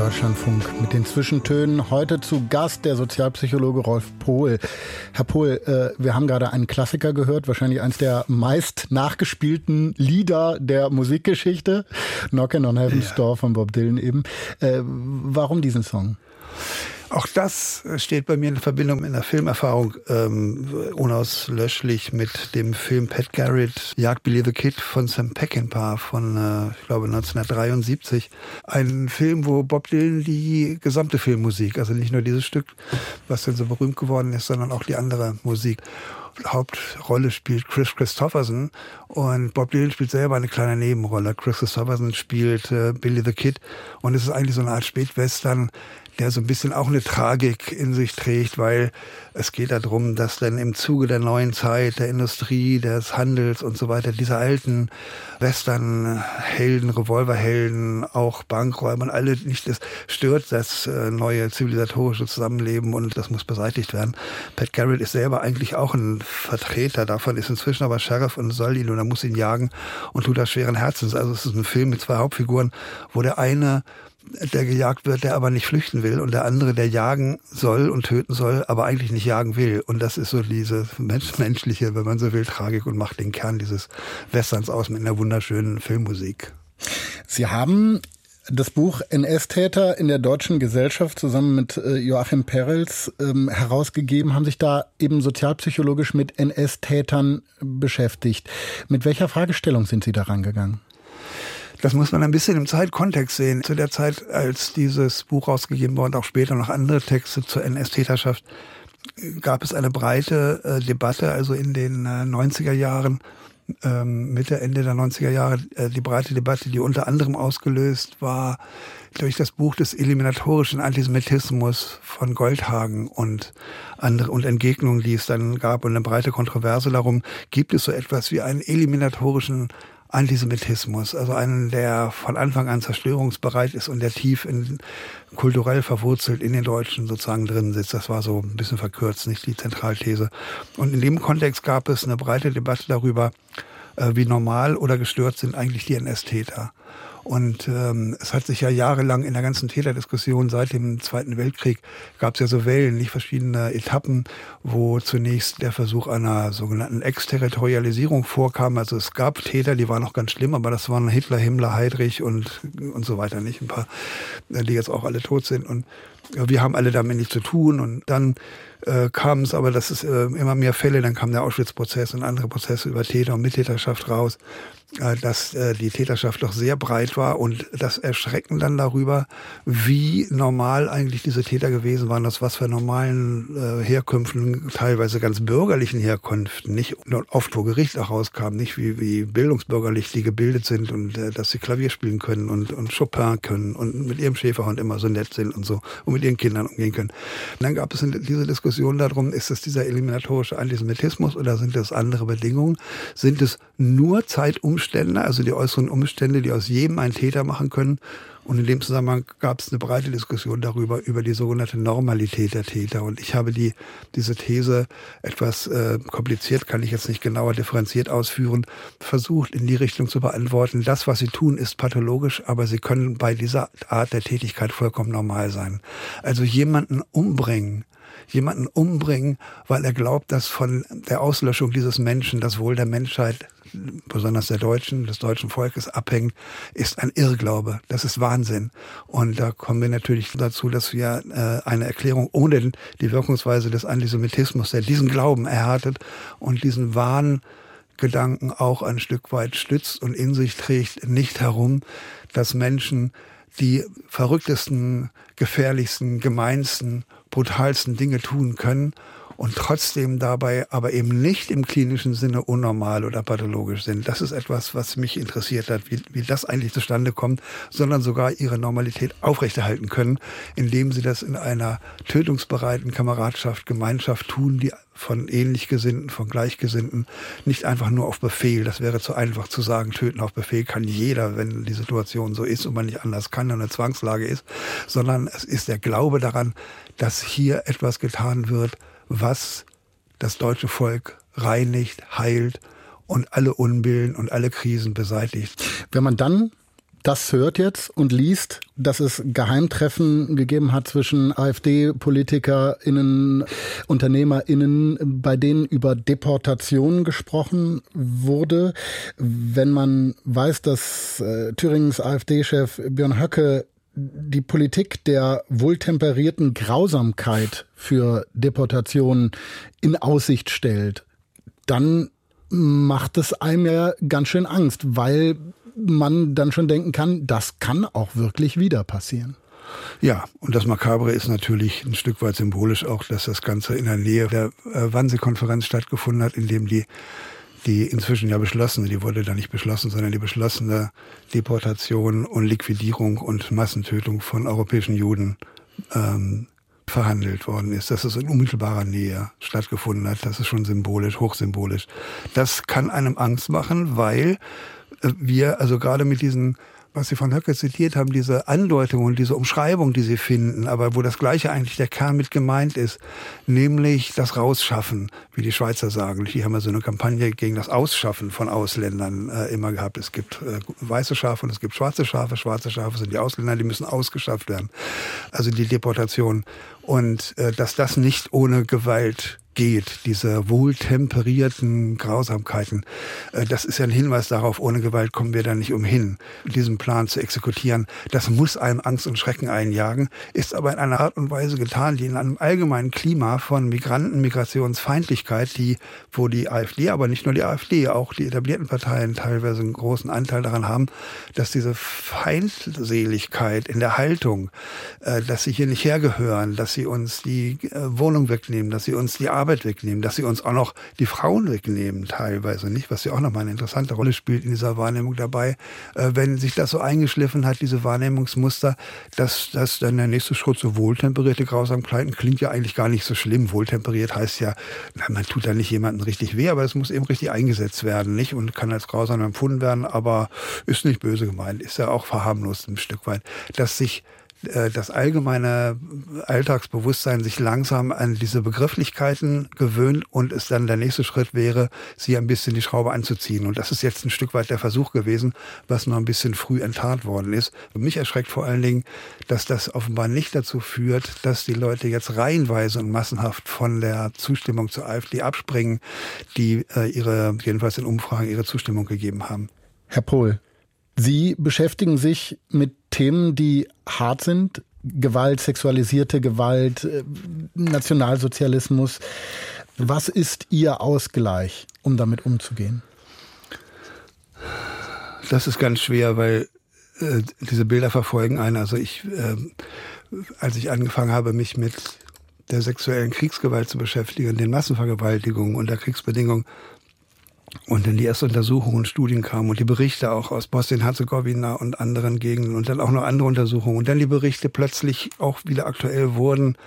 Deutschlandfunk mit den Zwischentönen. Heute zu Gast der Sozialpsychologe Rolf Pohl. Herr Pohl, äh, wir haben gerade einen Klassiker gehört, wahrscheinlich eins der meist nachgespielten Lieder der Musikgeschichte. Knockin' on Heaven's Door von Bob Dylan eben. Äh, warum diesen Song? Auch das steht bei mir in Verbindung mit einer Filmerfahrung ähm, unauslöschlich mit dem Film Pat Garrett, Jagd Billy the Kid von Sam Peckinpah von, äh, ich glaube, 1973. Ein Film, wo Bob Dylan die gesamte Filmmusik, also nicht nur dieses Stück, was dann so berühmt geworden ist, sondern auch die andere Musik Hauptrolle spielt Chris Christopherson und Bob Dylan spielt selber eine kleine Nebenrolle. Chris Christopherson spielt äh, Billy the Kid und es ist eigentlich so eine Art Spätwestern, der so ein bisschen auch eine Tragik in sich trägt, weil es geht darum, dass dann im Zuge der neuen Zeit, der Industrie, des Handels und so weiter, diese alten Western-Helden, Revolverhelden, auch Bankräuber und alle nicht, das stört das äh, neue zivilisatorische Zusammenleben und das muss beseitigt werden. Pat Garrett ist selber eigentlich auch ein Vertreter davon, ist inzwischen aber Sheriff und soll ihn oder muss ihn jagen und tut das schweren Herzens. Also es ist ein Film mit zwei Hauptfiguren, wo der eine der gejagt wird, der aber nicht flüchten will und der andere, der jagen soll und töten soll, aber eigentlich nicht jagen will. Und das ist so diese menschliche, wenn man so will, Tragik und macht den Kern dieses Westerns aus mit einer wunderschönen Filmmusik. Sie haben das Buch NS-Täter in der deutschen Gesellschaft zusammen mit äh, Joachim Perels ähm, herausgegeben, haben sich da eben sozialpsychologisch mit NS-Tätern beschäftigt. Mit welcher Fragestellung sind Sie da rangegangen? Das muss man ein bisschen im Zeitkontext sehen. Zu der Zeit, als dieses Buch rausgegeben wurde, auch später noch andere Texte zur NS-Täterschaft, gab es eine breite äh, Debatte, also in den äh, 90er Jahren, ähm, Mitte, Ende der 90er Jahre, äh, die breite Debatte, die unter anderem ausgelöst war durch das Buch des eliminatorischen Antisemitismus von Goldhagen und andere und Entgegnungen, die es dann gab und eine breite Kontroverse darum, gibt es so etwas wie einen eliminatorischen Antisemitismus, also einen, der von Anfang an zerstörungsbereit ist und der tief in, kulturell verwurzelt in den Deutschen sozusagen drin sitzt. Das war so ein bisschen verkürzt, nicht die Zentralthese. Und in dem Kontext gab es eine breite Debatte darüber, äh, wie normal oder gestört sind eigentlich die NS-Täter. Und ähm, es hat sich ja jahrelang in der ganzen Täterdiskussion seit dem Zweiten Weltkrieg gab es ja so Wellen, nicht verschiedene Etappen, wo zunächst der Versuch einer sogenannten Exterritorialisierung vorkam. Also es gab Täter, die waren noch ganz schlimm, aber das waren Hitler, Himmler, Heydrich und, und so weiter, nicht ein paar, die jetzt auch alle tot sind. Und wir haben alle damit nichts zu tun. Und dann äh, kam es aber, das ist äh, immer mehr Fälle, dann kam der Auschwitz-Prozess und andere Prozesse über Täter und Mittäterschaft raus. Äh, dass äh, die Täterschaft doch sehr breit war und das Erschrecken dann darüber, wie normal eigentlich diese Täter gewesen waren, aus was für normalen äh, Herkünften, teilweise ganz bürgerlichen Herkünften, nicht oft vor Gericht auch rauskam, nicht wie, wie bildungsbürgerlich die gebildet sind und äh, dass sie Klavier spielen können und, und Chopin können und mit ihrem Schäferhund immer so nett sind und so und mit ihren Kindern umgehen können. Und dann gab es diese Diskussion darum, ist es dieser eliminatorische Antisemitismus oder sind es andere Bedingungen? Sind es nur Zeitumstände, Umstände, also die äußeren Umstände, die aus jedem einen Täter machen können. Und in dem Zusammenhang gab es eine breite Diskussion darüber, über die sogenannte Normalität der Täter. Und ich habe die, diese These etwas äh, kompliziert, kann ich jetzt nicht genauer differenziert ausführen, versucht in die Richtung zu beantworten. Das, was sie tun, ist pathologisch, aber sie können bei dieser Art der Tätigkeit vollkommen normal sein. Also jemanden umbringen, jemanden umbringen, weil er glaubt, dass von der Auslöschung dieses Menschen das Wohl der Menschheit besonders der Deutschen, des deutschen Volkes abhängt, ist ein Irrglaube. Das ist Wahnsinn. Und da kommen wir natürlich dazu, dass wir äh, eine Erklärung ohne die Wirkungsweise des Antisemitismus, der diesen Glauben erhärtet und diesen Wahngedanken auch ein Stück weit stützt und in sich trägt, nicht herum, dass Menschen die verrücktesten, gefährlichsten, gemeinsten, brutalsten Dinge tun können und trotzdem dabei aber eben nicht im klinischen Sinne unnormal oder pathologisch sind. Das ist etwas, was mich interessiert hat, wie, wie das eigentlich zustande kommt, sondern sogar ihre Normalität aufrechterhalten können, indem sie das in einer tötungsbereiten Kameradschaft, Gemeinschaft tun, die von ähnlich Gesinnten, von Gleichgesinnten, nicht einfach nur auf Befehl. Das wäre zu einfach zu sagen, töten auf Befehl kann jeder, wenn die Situation so ist und man nicht anders kann und eine Zwangslage ist, sondern es ist der Glaube daran, dass hier etwas getan wird, was das deutsche Volk reinigt, heilt und alle Unbillen und alle Krisen beseitigt. Wenn man dann das hört jetzt und liest, dass es Geheimtreffen gegeben hat zwischen AfD-PolitikerInnen, UnternehmerInnen, bei denen über Deportationen gesprochen wurde. Wenn man weiß, dass äh, Thüringens AfD-Chef Björn Höcke die Politik der wohltemperierten Grausamkeit für Deportationen in Aussicht stellt, dann macht es einem ja ganz schön Angst, weil man dann schon denken kann, das kann auch wirklich wieder passieren. Ja, und das Makabre ist natürlich ein Stück weit symbolisch auch, dass das Ganze in der Nähe der äh, Wannsee-Konferenz stattgefunden hat, in dem die die inzwischen ja beschlossene, die wurde da nicht beschlossen, sondern die beschlossene Deportation und Liquidierung und Massentötung von europäischen Juden ähm, verhandelt worden ist, dass es in unmittelbarer Nähe stattgefunden hat. Das ist schon symbolisch, hochsymbolisch. Das kann einem Angst machen, weil äh, wir also gerade mit diesen was Sie von Höcke zitiert haben, diese Andeutung und diese Umschreibung, die Sie finden, aber wo das Gleiche eigentlich der Kern mit gemeint ist, nämlich das Rausschaffen, wie die Schweizer sagen. Die haben ja so eine Kampagne gegen das Ausschaffen von Ausländern äh, immer gehabt. Es gibt äh, weiße Schafe und es gibt schwarze Schafe. Schwarze Schafe sind die Ausländer, die müssen ausgeschafft werden. Also die Deportation. Und äh, dass das nicht ohne Gewalt geht, diese wohltemperierten Grausamkeiten, äh, das ist ja ein Hinweis darauf, ohne Gewalt kommen wir da nicht umhin, diesen Plan zu exekutieren. Das muss einem Angst und Schrecken einjagen, ist aber in einer Art und Weise getan, die in einem allgemeinen Klima von Migranten, Migrationsfeindlichkeit, die, wo die AfD, aber nicht nur die AfD, auch die etablierten Parteien teilweise einen großen Anteil daran haben, dass diese Feindseligkeit in der Haltung, äh, dass sie hier nicht hergehören, dass sie uns die äh, Wohnung wegnehmen, dass sie uns die Arbeit wegnehmen, dass sie uns auch noch die Frauen wegnehmen teilweise, nicht? Was ja auch nochmal eine interessante Rolle spielt in dieser Wahrnehmung dabei. Äh, wenn sich das so eingeschliffen hat, diese Wahrnehmungsmuster, dass, dass dann der nächste Schritt so wohltemperierte Grausamkeiten klingt ja eigentlich gar nicht so schlimm. Wohltemperiert heißt ja, na, man tut da nicht jemandem richtig weh, aber es muss eben richtig eingesetzt werden, nicht? Und kann als grausam empfunden werden, aber ist nicht böse gemeint, ist ja auch verharmlost ein Stück weit. Dass sich das allgemeine Alltagsbewusstsein sich langsam an diese Begrifflichkeiten gewöhnt und es dann der nächste Schritt wäre, sie ein bisschen die Schraube anzuziehen. Und das ist jetzt ein Stück weit der Versuch gewesen, was noch ein bisschen früh enttarnt worden ist. Und mich erschreckt vor allen Dingen, dass das offenbar nicht dazu führt, dass die Leute jetzt reihenweise und massenhaft von der Zustimmung zur AfD abspringen, die äh, ihre, jedenfalls in Umfragen, ihre Zustimmung gegeben haben. Herr Pohl, Sie beschäftigen sich mit Themen, die hart sind. Gewalt, sexualisierte Gewalt, äh, Nationalsozialismus. Was ist Ihr Ausgleich, um damit umzugehen? Das ist ganz schwer, weil äh, diese Bilder verfolgen einen. Also ich, äh, als ich angefangen habe, mich mit der sexuellen Kriegsgewalt zu beschäftigen, den Massenvergewaltigungen unter Kriegsbedingungen, und dann die ersten Untersuchungen und Studien kamen und die Berichte auch aus Bosnien-Herzegowina und anderen Gegenden und dann auch noch andere Untersuchungen. Und dann die Berichte plötzlich auch wieder aktuell wurden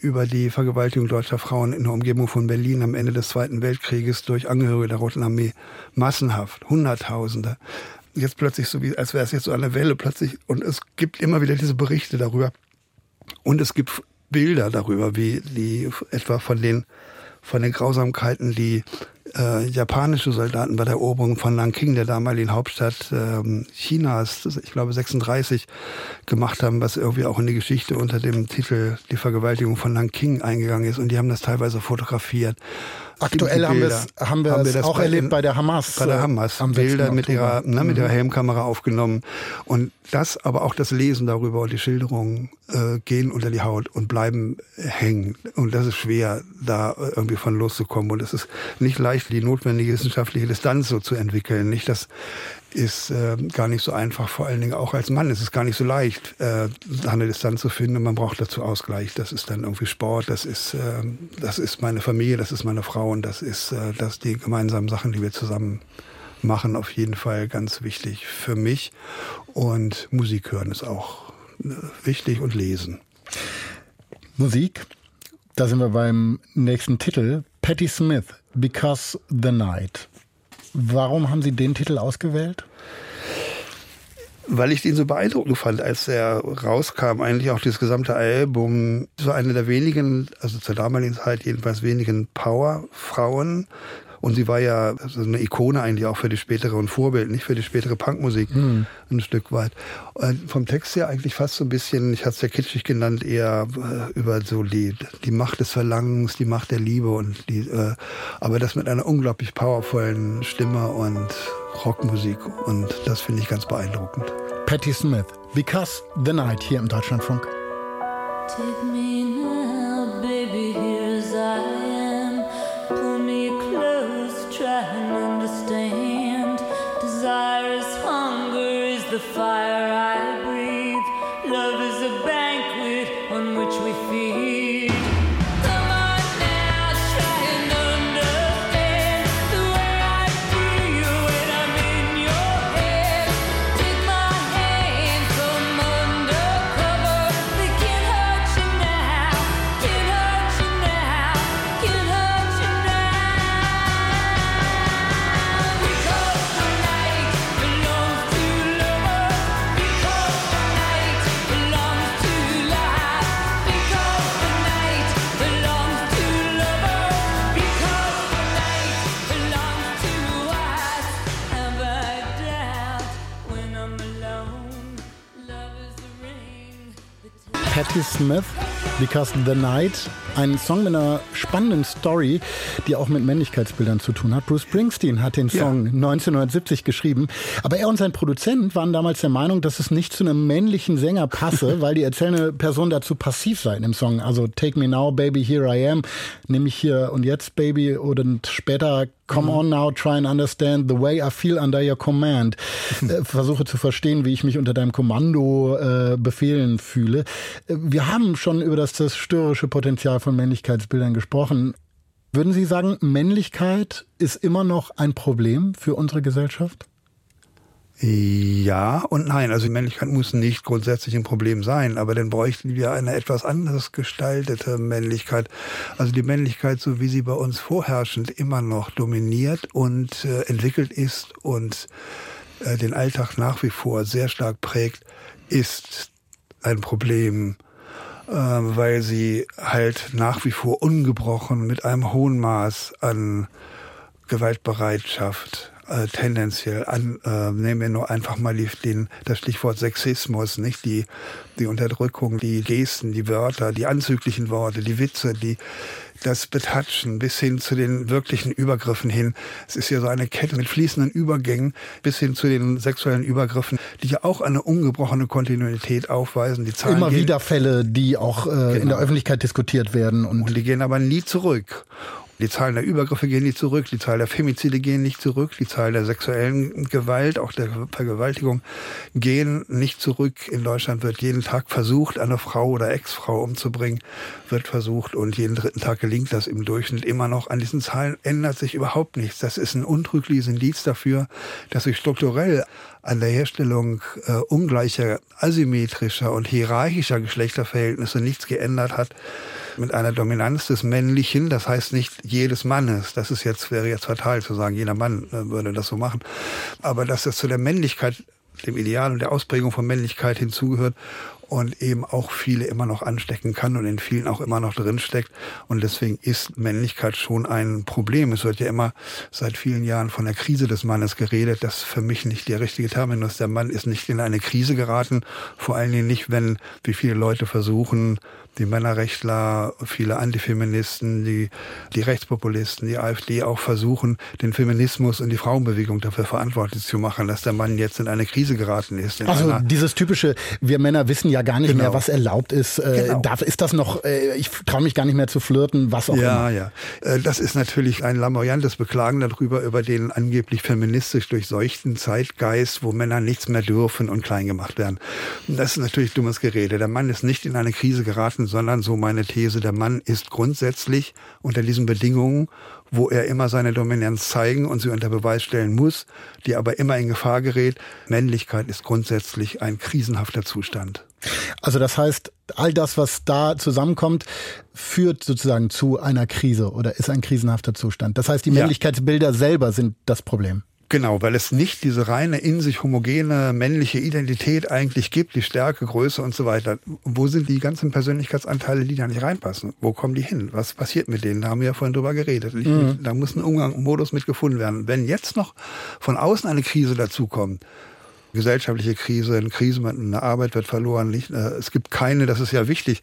über die Vergewaltigung deutscher Frauen in der Umgebung von Berlin am Ende des Zweiten Weltkrieges durch Angehörige der Roten Armee massenhaft, Hunderttausende. Jetzt plötzlich so wie, als wäre es jetzt so eine Welle plötzlich. Und es gibt immer wieder diese Berichte darüber. Und es gibt Bilder darüber, wie die etwa von den von den Grausamkeiten, die äh, japanische Soldaten bei der Eroberung von Nanking, der damaligen Hauptstadt ähm, Chinas, ich glaube 36, gemacht haben, was irgendwie auch in die Geschichte unter dem Titel Die Vergewaltigung von Nanking eingegangen ist. Und die haben das teilweise fotografiert. Aktuell haben, haben, wir haben es auch bei erlebt bei der Hamas. Bei der äh, Hamas. Am Bilder mit ihrer, ne, mit ihrer mhm. Helmkamera aufgenommen. Und das, aber auch das Lesen darüber und die Schilderungen äh, gehen unter die Haut und bleiben hängen. Und das ist schwer, da irgendwie von loszukommen. Und es ist nicht leicht, die notwendige wissenschaftliche Distanz so zu entwickeln. Nicht, dass ist äh, gar nicht so einfach, vor allen Dingen auch als Mann. Es ist gar nicht so leicht, äh, eine Distanz zu finden und man braucht dazu Ausgleich. Das ist dann irgendwie Sport, das ist, äh, das ist meine Familie, das ist meine Frau und das ist äh, das die gemeinsamen Sachen, die wir zusammen machen, auf jeden Fall ganz wichtig für mich. Und Musik hören ist auch äh, wichtig und lesen. Musik, da sind wir beim nächsten Titel. Patti Smith, Because the Night. Warum haben Sie den Titel ausgewählt? Weil ich den so beeindruckend fand, als er rauskam, eigentlich auch dieses gesamte Album, so eine der wenigen, also zur damaligen Zeit jedenfalls wenigen Powerfrauen Und sie war ja so eine Ikone eigentlich auch für die spätere und Vorbild, nicht für die spätere Punkmusik mhm. ein Stück weit. Und vom Text her eigentlich fast so ein bisschen, ich hatte es ja kitschig genannt, eher äh, über so die, die Macht des Verlangens, die Macht der Liebe und die, äh, aber das mit einer unglaublich powervollen Stimme und Rockmusik und das finde ich ganz beeindruckend. Patti Smith, Because the Night hier im Deutschlandfunk. Take me now, Patti Smith, Because the Night. Ein Song mit einer spannenden Story, die auch mit Männlichkeitsbildern zu tun hat. Bruce Springsteen hat den Song 1970 geschrieben. Aber er und sein Produzent waren damals der Meinung, dass es nicht zu einem männlichen Sänger passe, <laughs> weil die erzählende Person dazu passiv sei in dem Song. Also Take Me Now, Baby, Here I Am. Nämlich hier und jetzt, Baby. Und später Come on now, try and understand the way I feel under your command. <laughs> Äh, Versuche zu verstehen, wie ich mich unter deinem Kommando äh, befehlen fühle. Äh, Wir haben schon über das zerstörerische Potenzial von Männlichkeitsbildern gesprochen. Würden Sie sagen, Männlichkeit ist immer noch ein Problem für unsere Gesellschaft? Ja und nein. Also Männlichkeit muss nicht grundsätzlich ein Problem sein, aber dann bräuchten wir eine etwas anders gestaltete Männlichkeit. Also die Männlichkeit, so wie sie bei uns vorherrschend immer noch dominiert und äh, entwickelt ist und äh, den Alltag nach wie vor sehr stark prägt, ist ein Problem, äh, weil sie halt nach wie vor ungebrochen mit einem hohen Maß an Gewaltbereitschaft äh, tendenziell an, äh, nehmen wir nur einfach mal die, den, das Stichwort Sexismus, nicht die, die Unterdrückung, die Gesten, die Wörter, die anzüglichen Worte, die Witze, die, das Betatschen bis hin zu den wirklichen Übergriffen hin. Es ist ja so eine Kette mit fließenden Übergängen bis hin zu den sexuellen Übergriffen, die ja auch eine ungebrochene Kontinuität aufweisen. Die Zahlen Immer wieder Fälle, die auch äh, in Genau. der Öffentlichkeit diskutiert werden. Und, und die gehen aber nie zurück. Die Zahlen der Übergriffe gehen nicht zurück, die Zahl der Femizide gehen nicht zurück, die Zahl der sexuellen Gewalt, auch der Vergewaltigung gehen nicht zurück. In Deutschland wird jeden Tag versucht, eine Frau oder Ex-Frau umzubringen, wird versucht und jeden dritten Tag gelingt das im Durchschnitt immer noch. An diesen Zahlen ändert sich überhaupt nichts. Das ist ein untrügliches Indiz dafür, dass sich strukturell an der Herstellung äh, ungleicher, asymmetrischer und hierarchischer Geschlechterverhältnisse nichts geändert hat mit einer Dominanz des Männlichen, das heißt nicht jedes Mannes, das ist jetzt, wäre jetzt fatal zu sagen, jeder Mann äh, würde das so machen, aber dass das zu der Männlichkeit, dem Ideal und der Ausprägung von Männlichkeit hinzugehört und eben auch viele immer noch anstecken kann und in vielen auch immer noch drinsteckt. Und deswegen ist Männlichkeit schon ein Problem. Es wird ja immer seit vielen Jahren von der Krise des Mannes geredet. Das ist für mich nicht der richtige Terminus. Der Mann ist nicht in eine Krise geraten. Vor allen Dingen nicht, wenn, wie viele Leute versuchen, die Männerrechtler, viele Antifeministen, die, die Rechtspopulisten, die AfD auch versuchen, den Feminismus und die Frauenbewegung dafür verantwortlich zu machen, dass der Mann jetzt in eine Krise geraten ist. Also dieses typische, wir Männer wissen ja gar nicht Genau. mehr, was erlaubt ist. Äh, Genau. darf, ist das noch, äh, ich traue mich gar nicht mehr zu flirten, was auch ja, immer. ja. Äh, Das ist natürlich ein lamoyantes Beklagen darüber, über den angeblich feministisch durchseuchten Zeitgeist, wo Männer nichts mehr dürfen und klein gemacht werden. Und Das ist natürlich dummes Gerede. Der Mann ist nicht in eine Krise geraten, sondern, so meine These, der Mann ist grundsätzlich unter diesen Bedingungen, wo er immer seine Dominanz zeigen und sie unter Beweis stellen muss, die aber immer in Gefahr gerät. Männlichkeit ist grundsätzlich ein krisenhafter Zustand. Also das heißt, all das, was da zusammenkommt, führt sozusagen zu einer Krise oder ist ein krisenhafter Zustand. Das heißt, die Ja. Männlichkeitsbilder selber sind das Problem. Genau, weil es nicht diese reine in sich homogene männliche Identität eigentlich gibt, die Stärke, Größe und so weiter. Wo sind die ganzen Persönlichkeitsanteile, die da nicht reinpassen? Wo kommen die hin? Was passiert mit denen? Da haben wir ja vorhin drüber geredet. Mhm. Da muss ein Umgang, ein Modus mit gefunden werden. Wenn jetzt noch von außen eine Krise dazukommt, gesellschaftliche Krise, eine Krise, eine Arbeit wird verloren. Äh, es gibt keine, das ist ja wichtig,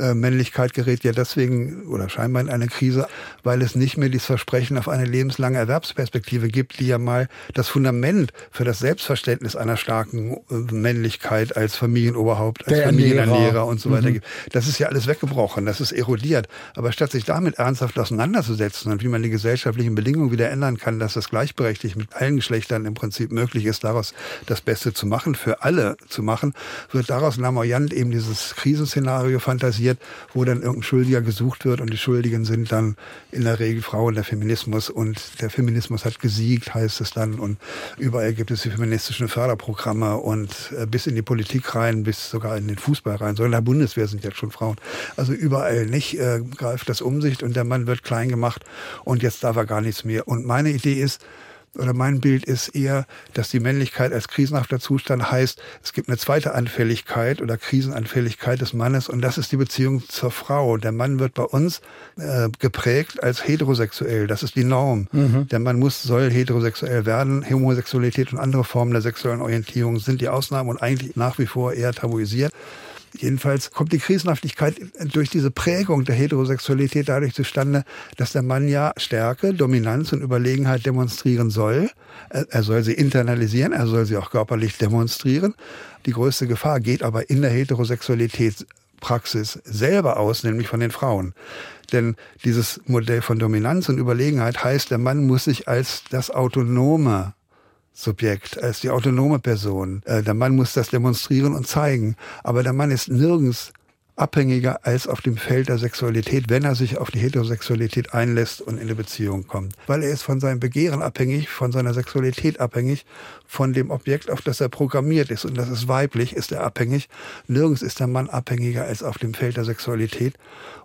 äh, Männlichkeit gerät ja deswegen oder scheinbar in eine Krise, weil es nicht mehr dieses Versprechen auf eine lebenslange Erwerbsperspektive gibt, die ja mal das Fundament für das Selbstverständnis einer starken äh, Männlichkeit als Familienoberhaupt, als Familienernährer Ernährer. und so weiter mhm. gibt. Das ist ja alles weggebrochen, das ist erodiert. Aber statt sich damit ernsthaft auseinanderzusetzen und wie man die gesellschaftlichen Bedingungen wieder ändern kann, dass es gleichberechtigt mit allen Geschlechtern im Prinzip möglich ist, daraus das Beste zu machen, für alle zu machen, wird daraus lamoyant eben dieses Krisenszenario fantasiert passiert, wo dann irgendein Schuldiger gesucht wird und die Schuldigen sind dann in der Regel Frauen, der Feminismus und der Feminismus hat gesiegt, heißt es dann und überall gibt es die feministischen Förderprogramme und äh, bis in die Politik rein, bis sogar in den Fußball rein, sogar in der Bundeswehr sind jetzt schon Frauen. Also überall nicht äh, greift das um sich und der Mann wird klein gemacht und jetzt darf er gar nichts mehr. Und meine Idee ist, oder mein Bild ist eher, dass die Männlichkeit als krisenhafter Zustand heißt, es gibt eine zweite Anfälligkeit oder Krisenanfälligkeit des Mannes und das ist die Beziehung zur Frau. Der Mann wird bei uns äh, geprägt als heterosexuell. Das ist die Norm. Mhm. Der Mann muss, soll heterosexuell werden. Homosexualität und andere Formen der sexuellen Orientierung sind die Ausnahmen und eigentlich nach wie vor eher tabuisiert. Jedenfalls kommt die Krisenhaftigkeit durch diese Prägung der Heterosexualität dadurch zustande, dass der Mann ja Stärke, Dominanz und Überlegenheit demonstrieren soll. Er soll sie internalisieren, er soll sie auch körperlich demonstrieren. Die größte Gefahr geht aber in der Heterosexualitätspraxis selber aus, nämlich von den Frauen. Denn dieses Modell von Dominanz und Überlegenheit heißt, der Mann muss sich als das autonome Subjekt, als die autonome Person. Äh, der Mann muss das demonstrieren und zeigen, aber der Mann ist nirgends abhängiger als auf dem Feld der Sexualität, wenn er sich auf die Heterosexualität einlässt und in eine Beziehung kommt. Weil er ist von seinem Begehren abhängig, von seiner Sexualität abhängig, von dem Objekt, auf das er programmiert ist. Und das ist weiblich, ist er abhängig. Nirgends ist der Mann abhängiger als auf dem Feld der Sexualität.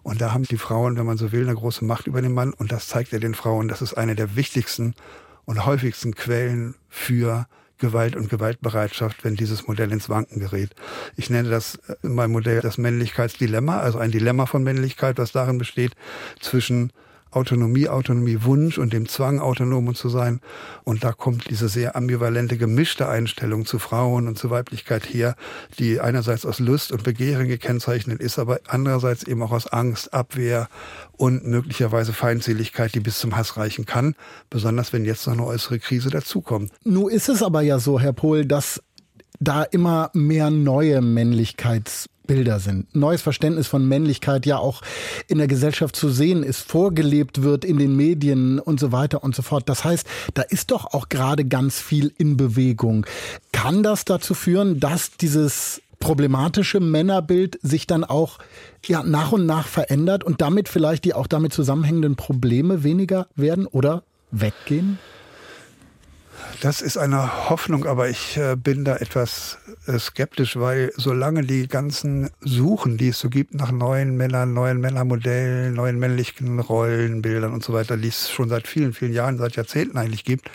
Und da haben die Frauen, wenn man so will, eine große Macht über den Mann. Und das zeigt er den Frauen. Das ist eine der wichtigsten und häufigsten Quellen für Gewalt und Gewaltbereitschaft, wenn dieses Modell ins Wanken gerät. Ich nenne das in meinem Modell das Männlichkeitsdilemma, also ein Dilemma von Männlichkeit, was darin besteht, zwischen Autonomie, Autonomiewunsch und dem Zwang, autonom zu sein. Und da kommt diese sehr ambivalente, gemischte Einstellung zu Frauen und zu Weiblichkeit her, die einerseits aus Lust und Begehren gekennzeichnet ist, aber andererseits eben auch aus Angst, Abwehr und möglicherweise Feindseligkeit, die bis zum Hass reichen kann, besonders wenn jetzt noch eine äußere Krise dazukommt. Nun ist es aber ja so, Herr Pohl, dass da immer mehr neue Männlichkeits Bilder sind. Neues Verständnis von Männlichkeit ja auch in der Gesellschaft zu sehen ist, vorgelebt wird in den Medien und so weiter und so fort. Das heißt, da ist doch auch gerade ganz viel in Bewegung. Kann das dazu führen, dass dieses problematische Männerbild sich dann auch ja, nach und nach verändert und damit vielleicht die auch damit zusammenhängenden Probleme weniger werden oder weggehen? Das ist eine Hoffnung, aber ich äh, bin da etwas äh, skeptisch, weil solange die ganzen Suchen, die es so gibt nach neuen Männern, neuen Männermodellen, neuen männlichen Rollenbildern und so weiter, die es schon seit vielen, vielen Jahren, seit Jahrzehnten eigentlich gibt,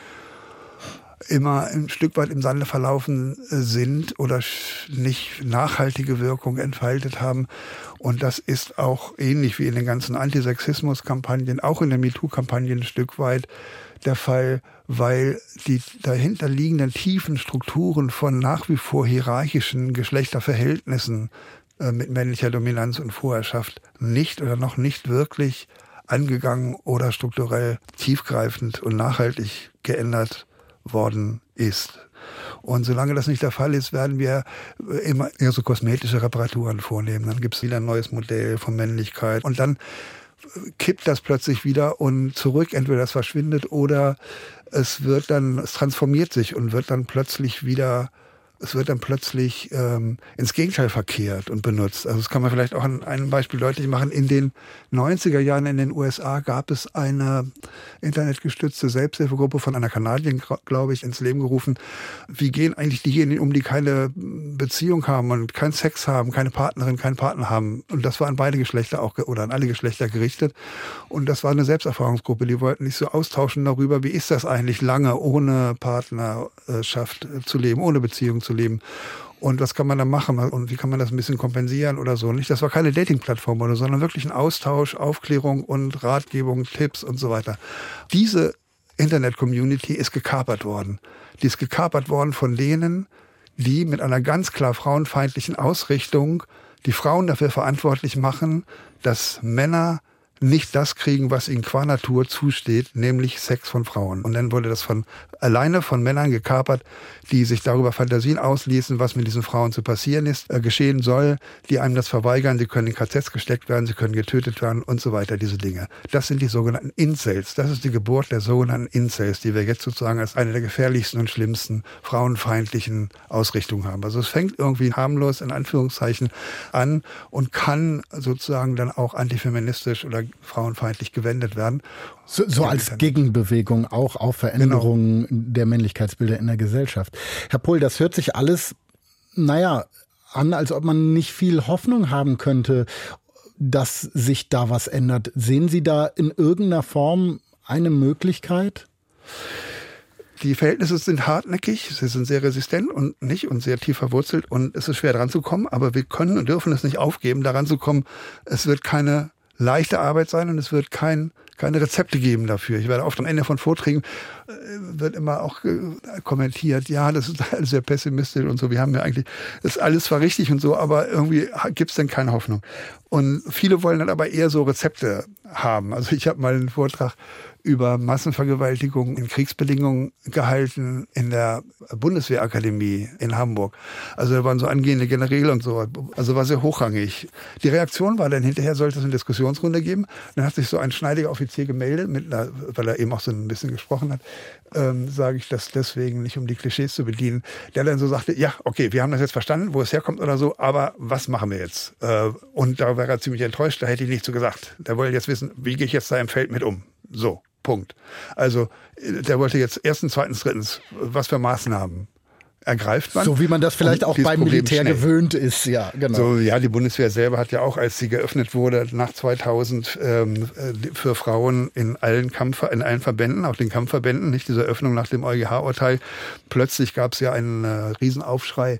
immer ein Stück weit im Sande verlaufen äh, sind oder nicht nachhaltige Wirkung entfaltet haben. Und das ist auch ähnlich wie in den ganzen Antisexismus-Kampagnen, auch in der MeToo-Kampagne ein Stück weit der Fall, weil die dahinterliegenden tiefen Strukturen von nach wie vor hierarchischen Geschlechterverhältnissen äh, mit männlicher Dominanz und Vorherrschaft nicht oder noch nicht wirklich angegangen oder strukturell tiefgreifend und nachhaltig geändert worden ist. Und solange das nicht der Fall ist, werden wir immer eher so kosmetische Reparaturen vornehmen. Dann gibt es wieder ein neues Modell von Männlichkeit. Und dann kippt das plötzlich wieder und zurück, entweder das verschwindet oder es wird dann, es transformiert sich und wird dann plötzlich wieder es wird dann plötzlich ähm, ins Gegenteil verkehrt und benutzt. Also das kann man vielleicht auch an einem Beispiel deutlich machen. In den 90er Jahren in den USA gab es eine internetgestützte Selbsthilfegruppe von einer Kanadierin, glaube ich, ins Leben gerufen. Wie gehen eigentlich diejenigen um, die keine Beziehung haben und keinen Sex haben, keine Partnerin, keinen Partner haben? Und das war an beide Geschlechter auch oder an alle Geschlechter gerichtet. Und das war eine Selbsterfahrungsgruppe. Die wollten sich so austauschen darüber, wie ist das eigentlich lange ohne Partnerschaft zu leben, ohne Beziehung zu leben. Und was kann man da machen und wie kann man das ein bisschen kompensieren oder so. Nicht, das war keine Dating-Plattform oder, sondern wirklich ein Austausch, Aufklärung und Ratgebung, Tipps und so weiter. Diese Internet-Community ist gekapert worden. Die ist gekapert worden von denen, die mit einer ganz klar frauenfeindlichen Ausrichtung die Frauen dafür verantwortlich machen, dass Männer nicht das kriegen, was ihnen qua Natur zusteht, nämlich Sex von Frauen. Und dann wurde das von alleine von Männern gekapert, die sich darüber Fantasien ausließen, was mit diesen Frauen zu passieren ist, äh, geschehen soll, die einem das verweigern, sie können in KZs gesteckt werden, sie können getötet werden und so weiter, diese Dinge. Das sind die sogenannten Incels. Das ist die Geburt der sogenannten Incels, die wir jetzt sozusagen als eine der gefährlichsten und schlimmsten frauenfeindlichen Ausrichtungen haben. Also es fängt irgendwie harmlos in Anführungszeichen an und kann sozusagen dann auch antifeministisch oder frauenfeindlich gewendet werden. So, so als Gegenbewegung auch auf Veränderungen genau. Der Männlichkeitsbilder in der Gesellschaft. Herr Pohl, das hört sich alles, naja, an, als ob man nicht viel Hoffnung haben könnte, dass sich da was ändert. Sehen Sie da in irgendeiner Form eine Möglichkeit? Die Verhältnisse sind hartnäckig, sie sind sehr resistent und nicht und sehr tief verwurzelt und es ist schwer dran zu kommen, aber wir können und dürfen es nicht aufgeben, daran zu kommen. Es wird keine leichte Arbeit sein und es wird kein, keine Rezepte geben dafür. Ich werde oft am Ende von Vorträgen äh, wird immer auch äh, kommentiert, ja, das ist <laughs> alles sehr pessimistisch und so. Wir haben ja eigentlich, das ist alles zwar richtig und so, aber irgendwie gibt es denn keine Hoffnung. Und viele wollen dann aber eher so Rezepte haben. Also ich habe mal einen Vortrag über Massenvergewaltigung in Kriegsbedingungen gehalten in der Bundeswehrakademie in Hamburg. Also da waren so angehende Generäle und so. Also war sehr hochrangig. Die Reaktion war dann hinterher, sollte es eine Diskussionsrunde geben. Dann hat sich so ein schneidiger Offizier gemeldet, mit einer, weil er eben auch so ein bisschen gesprochen hat, ähm, sage ich das deswegen nicht, um die Klischees zu bedienen, der dann so sagte, ja, okay, wir haben das jetzt verstanden, wo es herkommt oder so, aber was machen wir jetzt? Äh, und da war er ziemlich enttäuscht, da hätte ich nicht so gesagt. Der wollte jetzt wissen, wie gehe ich jetzt da im Feld mit um? So. Punkt. Also der wollte jetzt erstens, zweitens, drittens, was für Maßnahmen ergreift man. So wie man das vielleicht auch beim Problem Militär schnell. gewöhnt ist, ja, genau. So, ja, die Bundeswehr selber hat ja auch, als sie geöffnet wurde, nach 2000 ähm, äh, für Frauen in allen Kampf, in allen Verbänden, auch den Kampfverbänden, nicht diese Öffnung nach dem EuGH-Urteil, plötzlich gab es ja einen äh, Riesenaufschrei äh,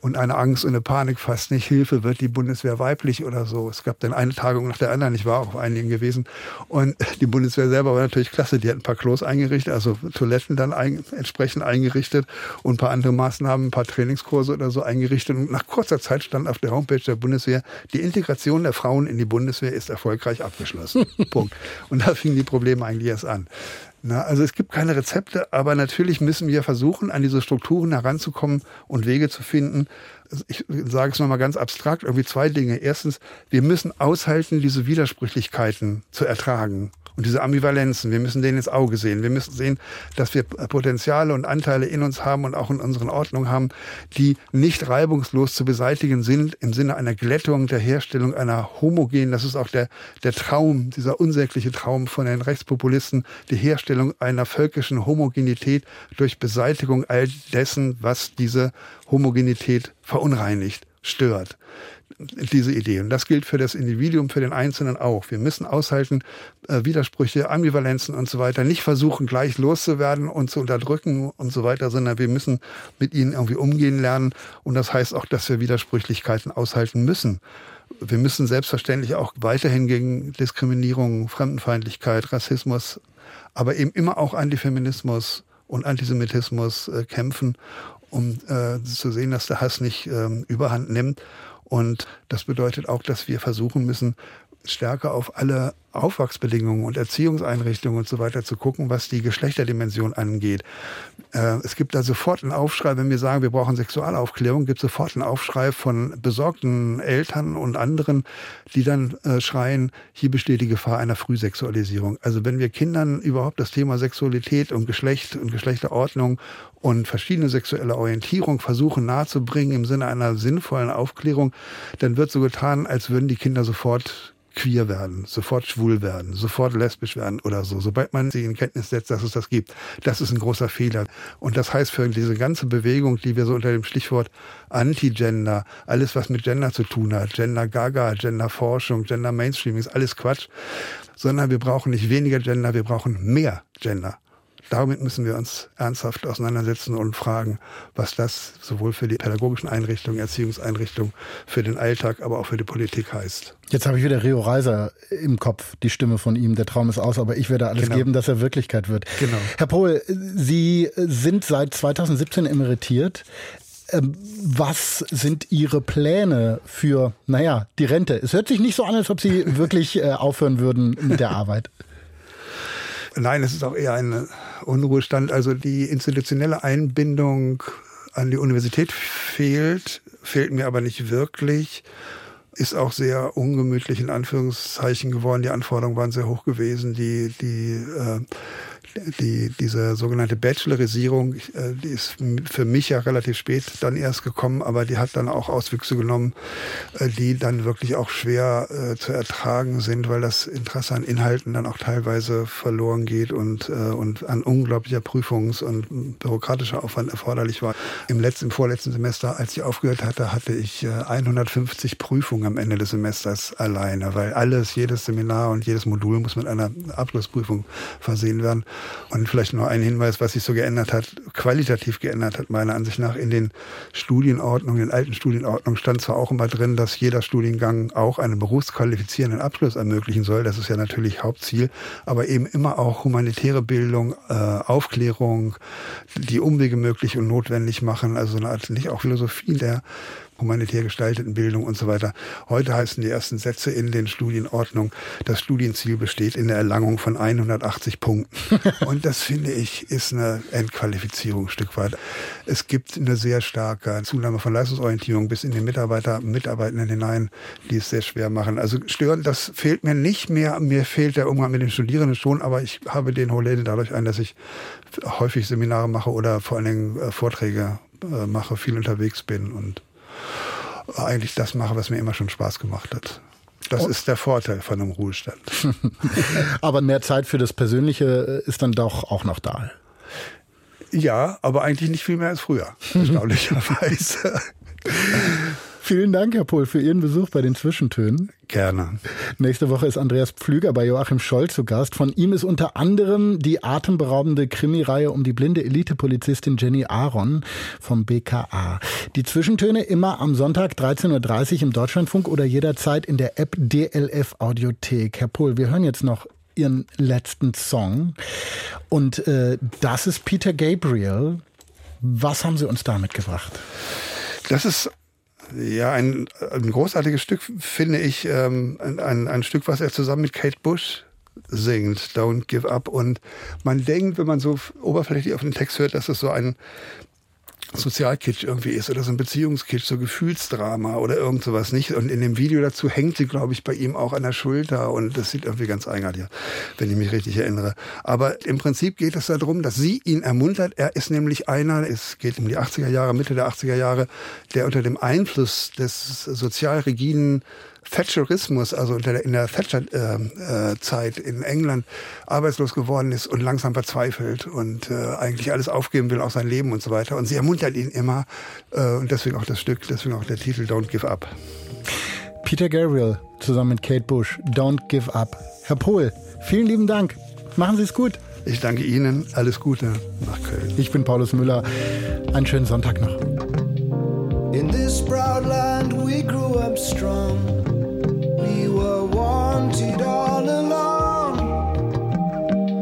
und eine Angst und eine Panik fast nicht. Hilfe, wird die Bundeswehr weiblich oder so. Es gab dann eine Tagung nach der anderen. Ich war auch auf einigen gewesen. Und die Bundeswehr selber war natürlich klasse. Die hat ein paar Klos eingerichtet, also Toiletten dann ein, entsprechend eingerichtet und ein paar andere Maßnahmen, ein paar Trainingskurse oder so eingerichtet. Und nach kurzer Zeit stand auf der Homepage der Bundeswehr, die Integration der Frauen in die Bundeswehr ist erfolgreich abgeschlossen. <laughs> Punkt. Und da fingen die Probleme eigentlich erst an. Na, also es gibt keine Rezepte, aber natürlich müssen wir versuchen, an diese Strukturen heranzukommen und Wege zu finden. Ich sage es nochmal ganz abstrakt, irgendwie zwei Dinge. Erstens, wir müssen aushalten, diese Widersprüchlichkeiten zu ertragen. Und diese Ambivalenzen, wir müssen denen ins Auge sehen. Wir müssen sehen, dass wir Potenziale und Anteile in uns haben und auch in unseren Ordnungen haben, die nicht reibungslos zu beseitigen sind im Sinne einer Glättung, der Herstellung einer homogenen, das ist auch der, der Traum, dieser unsägliche Traum von den Rechtspopulisten, die Herstellung einer völkischen Homogenität durch Beseitigung all dessen, was diese Homogenität verunreinigt, stört diese Idee. Und das gilt für das Individuum, für den Einzelnen auch. Wir müssen aushalten, äh, Widersprüche, Ambivalenzen und so weiter, nicht versuchen, gleich loszuwerden und zu unterdrücken und so weiter, sondern wir müssen mit ihnen irgendwie umgehen lernen. Und das heißt auch, dass wir Widersprüchlichkeiten aushalten müssen. Wir müssen selbstverständlich auch weiterhin gegen Diskriminierung, Fremdenfeindlichkeit, Rassismus, aber eben immer auch Antifeminismus und Antisemitismus äh, kämpfen, um äh, zu sehen, dass der Hass nicht ähm, überhand nimmt. Und das bedeutet auch, dass wir versuchen müssen, stärker auf alle Aufwachsbedingungen und Erziehungseinrichtungen und so weiter zu gucken, was die Geschlechterdimension angeht. Äh, es gibt da sofort einen Aufschrei, wenn wir sagen, wir brauchen Sexualaufklärung, gibt sofort einen Aufschrei von besorgten Eltern und anderen, die dann äh, schreien, hier besteht die Gefahr einer Frühsexualisierung. Also wenn wir Kindern überhaupt das Thema Sexualität und Geschlecht und Geschlechterordnung und verschiedene sexuelle Orientierung versuchen nahezubringen im Sinne einer sinnvollen Aufklärung, dann wird so getan, als würden die Kinder sofort queer werden, sofort schwul werden, sofort lesbisch werden oder so, sobald man sie in Kenntnis setzt, dass es das gibt. Das ist ein großer Fehler. Und das heißt für diese ganze Bewegung, die wir so unter dem Stichwort Anti-Gender, alles was mit Gender zu tun hat, Gender Gaga, Gender Forschung, Gender Mainstreaming, ist alles Quatsch, sondern wir brauchen nicht weniger Gender, wir brauchen mehr Gender. Damit müssen wir uns ernsthaft auseinandersetzen und fragen, was das sowohl für die pädagogischen Einrichtungen, Erziehungseinrichtungen, für den Alltag, aber auch für die Politik heißt. Jetzt habe ich wieder Rio Reiser im Kopf, die Stimme von ihm. Der Traum ist aus, aber ich werde alles genau. geben, dass er Wirklichkeit wird. Genau. Herr Pohl, Sie sind seit 2017 emeritiert. Ähm, was sind Ihre Pläne für, naja, die Rente? Es hört sich nicht so an, als ob Sie wirklich äh, aufhören würden mit der Arbeit. <laughs> Nein, es ist auch eher ein Unruhestand. Also die institutionelle Einbindung an die Universität fehlt, fehlt mir aber nicht wirklich. Ist auch sehr ungemütlich in Anführungszeichen geworden. Die Anforderungen waren sehr hoch gewesen. Die, die äh, die, diese sogenannte Bachelorisierung, äh, die ist für mich ja relativ spät dann erst gekommen, aber die hat dann auch Auswüchse genommen, äh, die dann wirklich auch schwer äh, zu ertragen sind, weil das Interesse an Inhalten dann auch teilweise verloren geht und, und an unglaublicher Prüfungs- und bürokratischer Aufwand erforderlich war. Im letzten, im vorletzten Semester, als ich aufgehört hatte, hatte ich 150 Prüfungen am Ende des Semesters alleine, weil alles, jedes Seminar und jedes Modul muss mit einer Abschlussprüfung versehen werden. Und vielleicht noch ein Hinweis, was sich so geändert hat, qualitativ geändert hat, meiner Ansicht nach. In den Studienordnungen, in den alten Studienordnungen stand zwar auch immer drin, dass jeder Studiengang auch einen berufsqualifizierenden Abschluss ermöglichen soll. Das ist ja natürlich Hauptziel, aber eben immer auch humanitäre Bildung, äh, Aufklärung, die Umwege möglich und notwendig machen. Also eine Art nicht auch Philosophie der humanitär gestalteten Bildung und so weiter. Heute heißen die ersten Sätze in den Studienordnungen, das Studienziel besteht in der Erlangung von 180 Punkten. <laughs> und das finde ich ist eine Entqualifizierung ein Stück weit. Es gibt eine sehr starke Zunahme von Leistungsorientierung bis in die Mitarbeiter, Mitarbeitenden hinein, die es sehr schwer machen. Also stören, das fehlt mir nicht mehr. Mir fehlt der Umgang mit den Studierenden schon, aber ich habe den Holläden dadurch ein, dass ich häufig Seminare mache oder vor allen Dingen äh, Vorträge äh, mache, viel unterwegs bin und eigentlich das mache, was mir immer schon Spaß gemacht hat. Das ist der Vorteil von einem Ruhestand. <laughs> aber mehr Zeit für das Persönliche ist dann doch auch noch da. Ja, aber eigentlich nicht viel mehr als früher, <laughs> erstaunlicherweise. Vielen Dank, Herr Pohl, für Ihren Besuch bei den Zwischentönen. Gerne. Nächste Woche ist Andreas Pflüger bei Joachim Scholl zu Gast. Von ihm ist unter anderem die atemberaubende Krimireihe um die blinde Elitepolizistin Jenny Aaron vom BKA. Die Zwischentöne immer am Sonntag 13.30 Uhr im Deutschlandfunk oder jederzeit in der App DLF Audiothek. Herr Pohl, wir hören jetzt noch Ihren letzten Song. Und äh, das ist Peter Gabriel. Was haben Sie uns da mitgebracht? Das ist ja, ein, ein großartiges Stück finde ich, ähm, ein, ein Stück, was er zusammen mit Kate Bush singt, Don't Give Up. Und man denkt, wenn man so oberflächlich auf den Text hört, dass es so ein Sozialkitsch irgendwie ist oder so ein Beziehungskitsch, so Gefühlsdrama oder irgend sowas nicht. Und in dem Video dazu hängt sie, glaube ich, bei ihm auch an der Schulter und das sieht irgendwie ganz eigenartig aus, wenn ich mich richtig erinnere. Aber im Prinzip geht es darum, dass sie ihn ermuntert. Er ist nämlich einer, es geht um die 80er Jahre, Mitte der 80er Jahre, der unter dem Einfluss des sozial rigiden Thatcherismus, also in der Thatcher-Zeit in England arbeitslos geworden ist und langsam verzweifelt und äh, eigentlich alles aufgeben will, auch sein Leben und so weiter. Und sie ermuntert ihn immer äh, und deswegen auch das Stück, deswegen auch der Titel Don't Give Up. Peter Gabriel zusammen mit Kate Bush, Don't Give Up. Herr Pohl, vielen lieben Dank. Machen Sie es gut. Ich danke Ihnen. Alles Gute nach Köln. Ich bin Paulus Müller. Einen schönen Sonntag noch. In this proud land we grew up strong.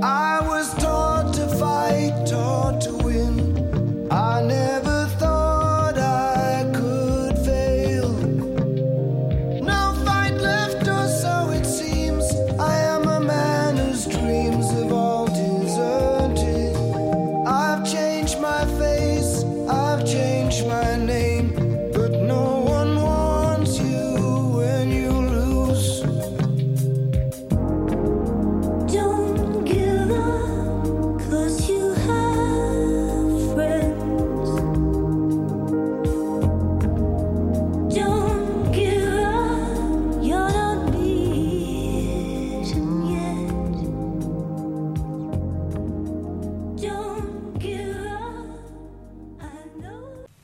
I was taught to fight, taught to win. I never thought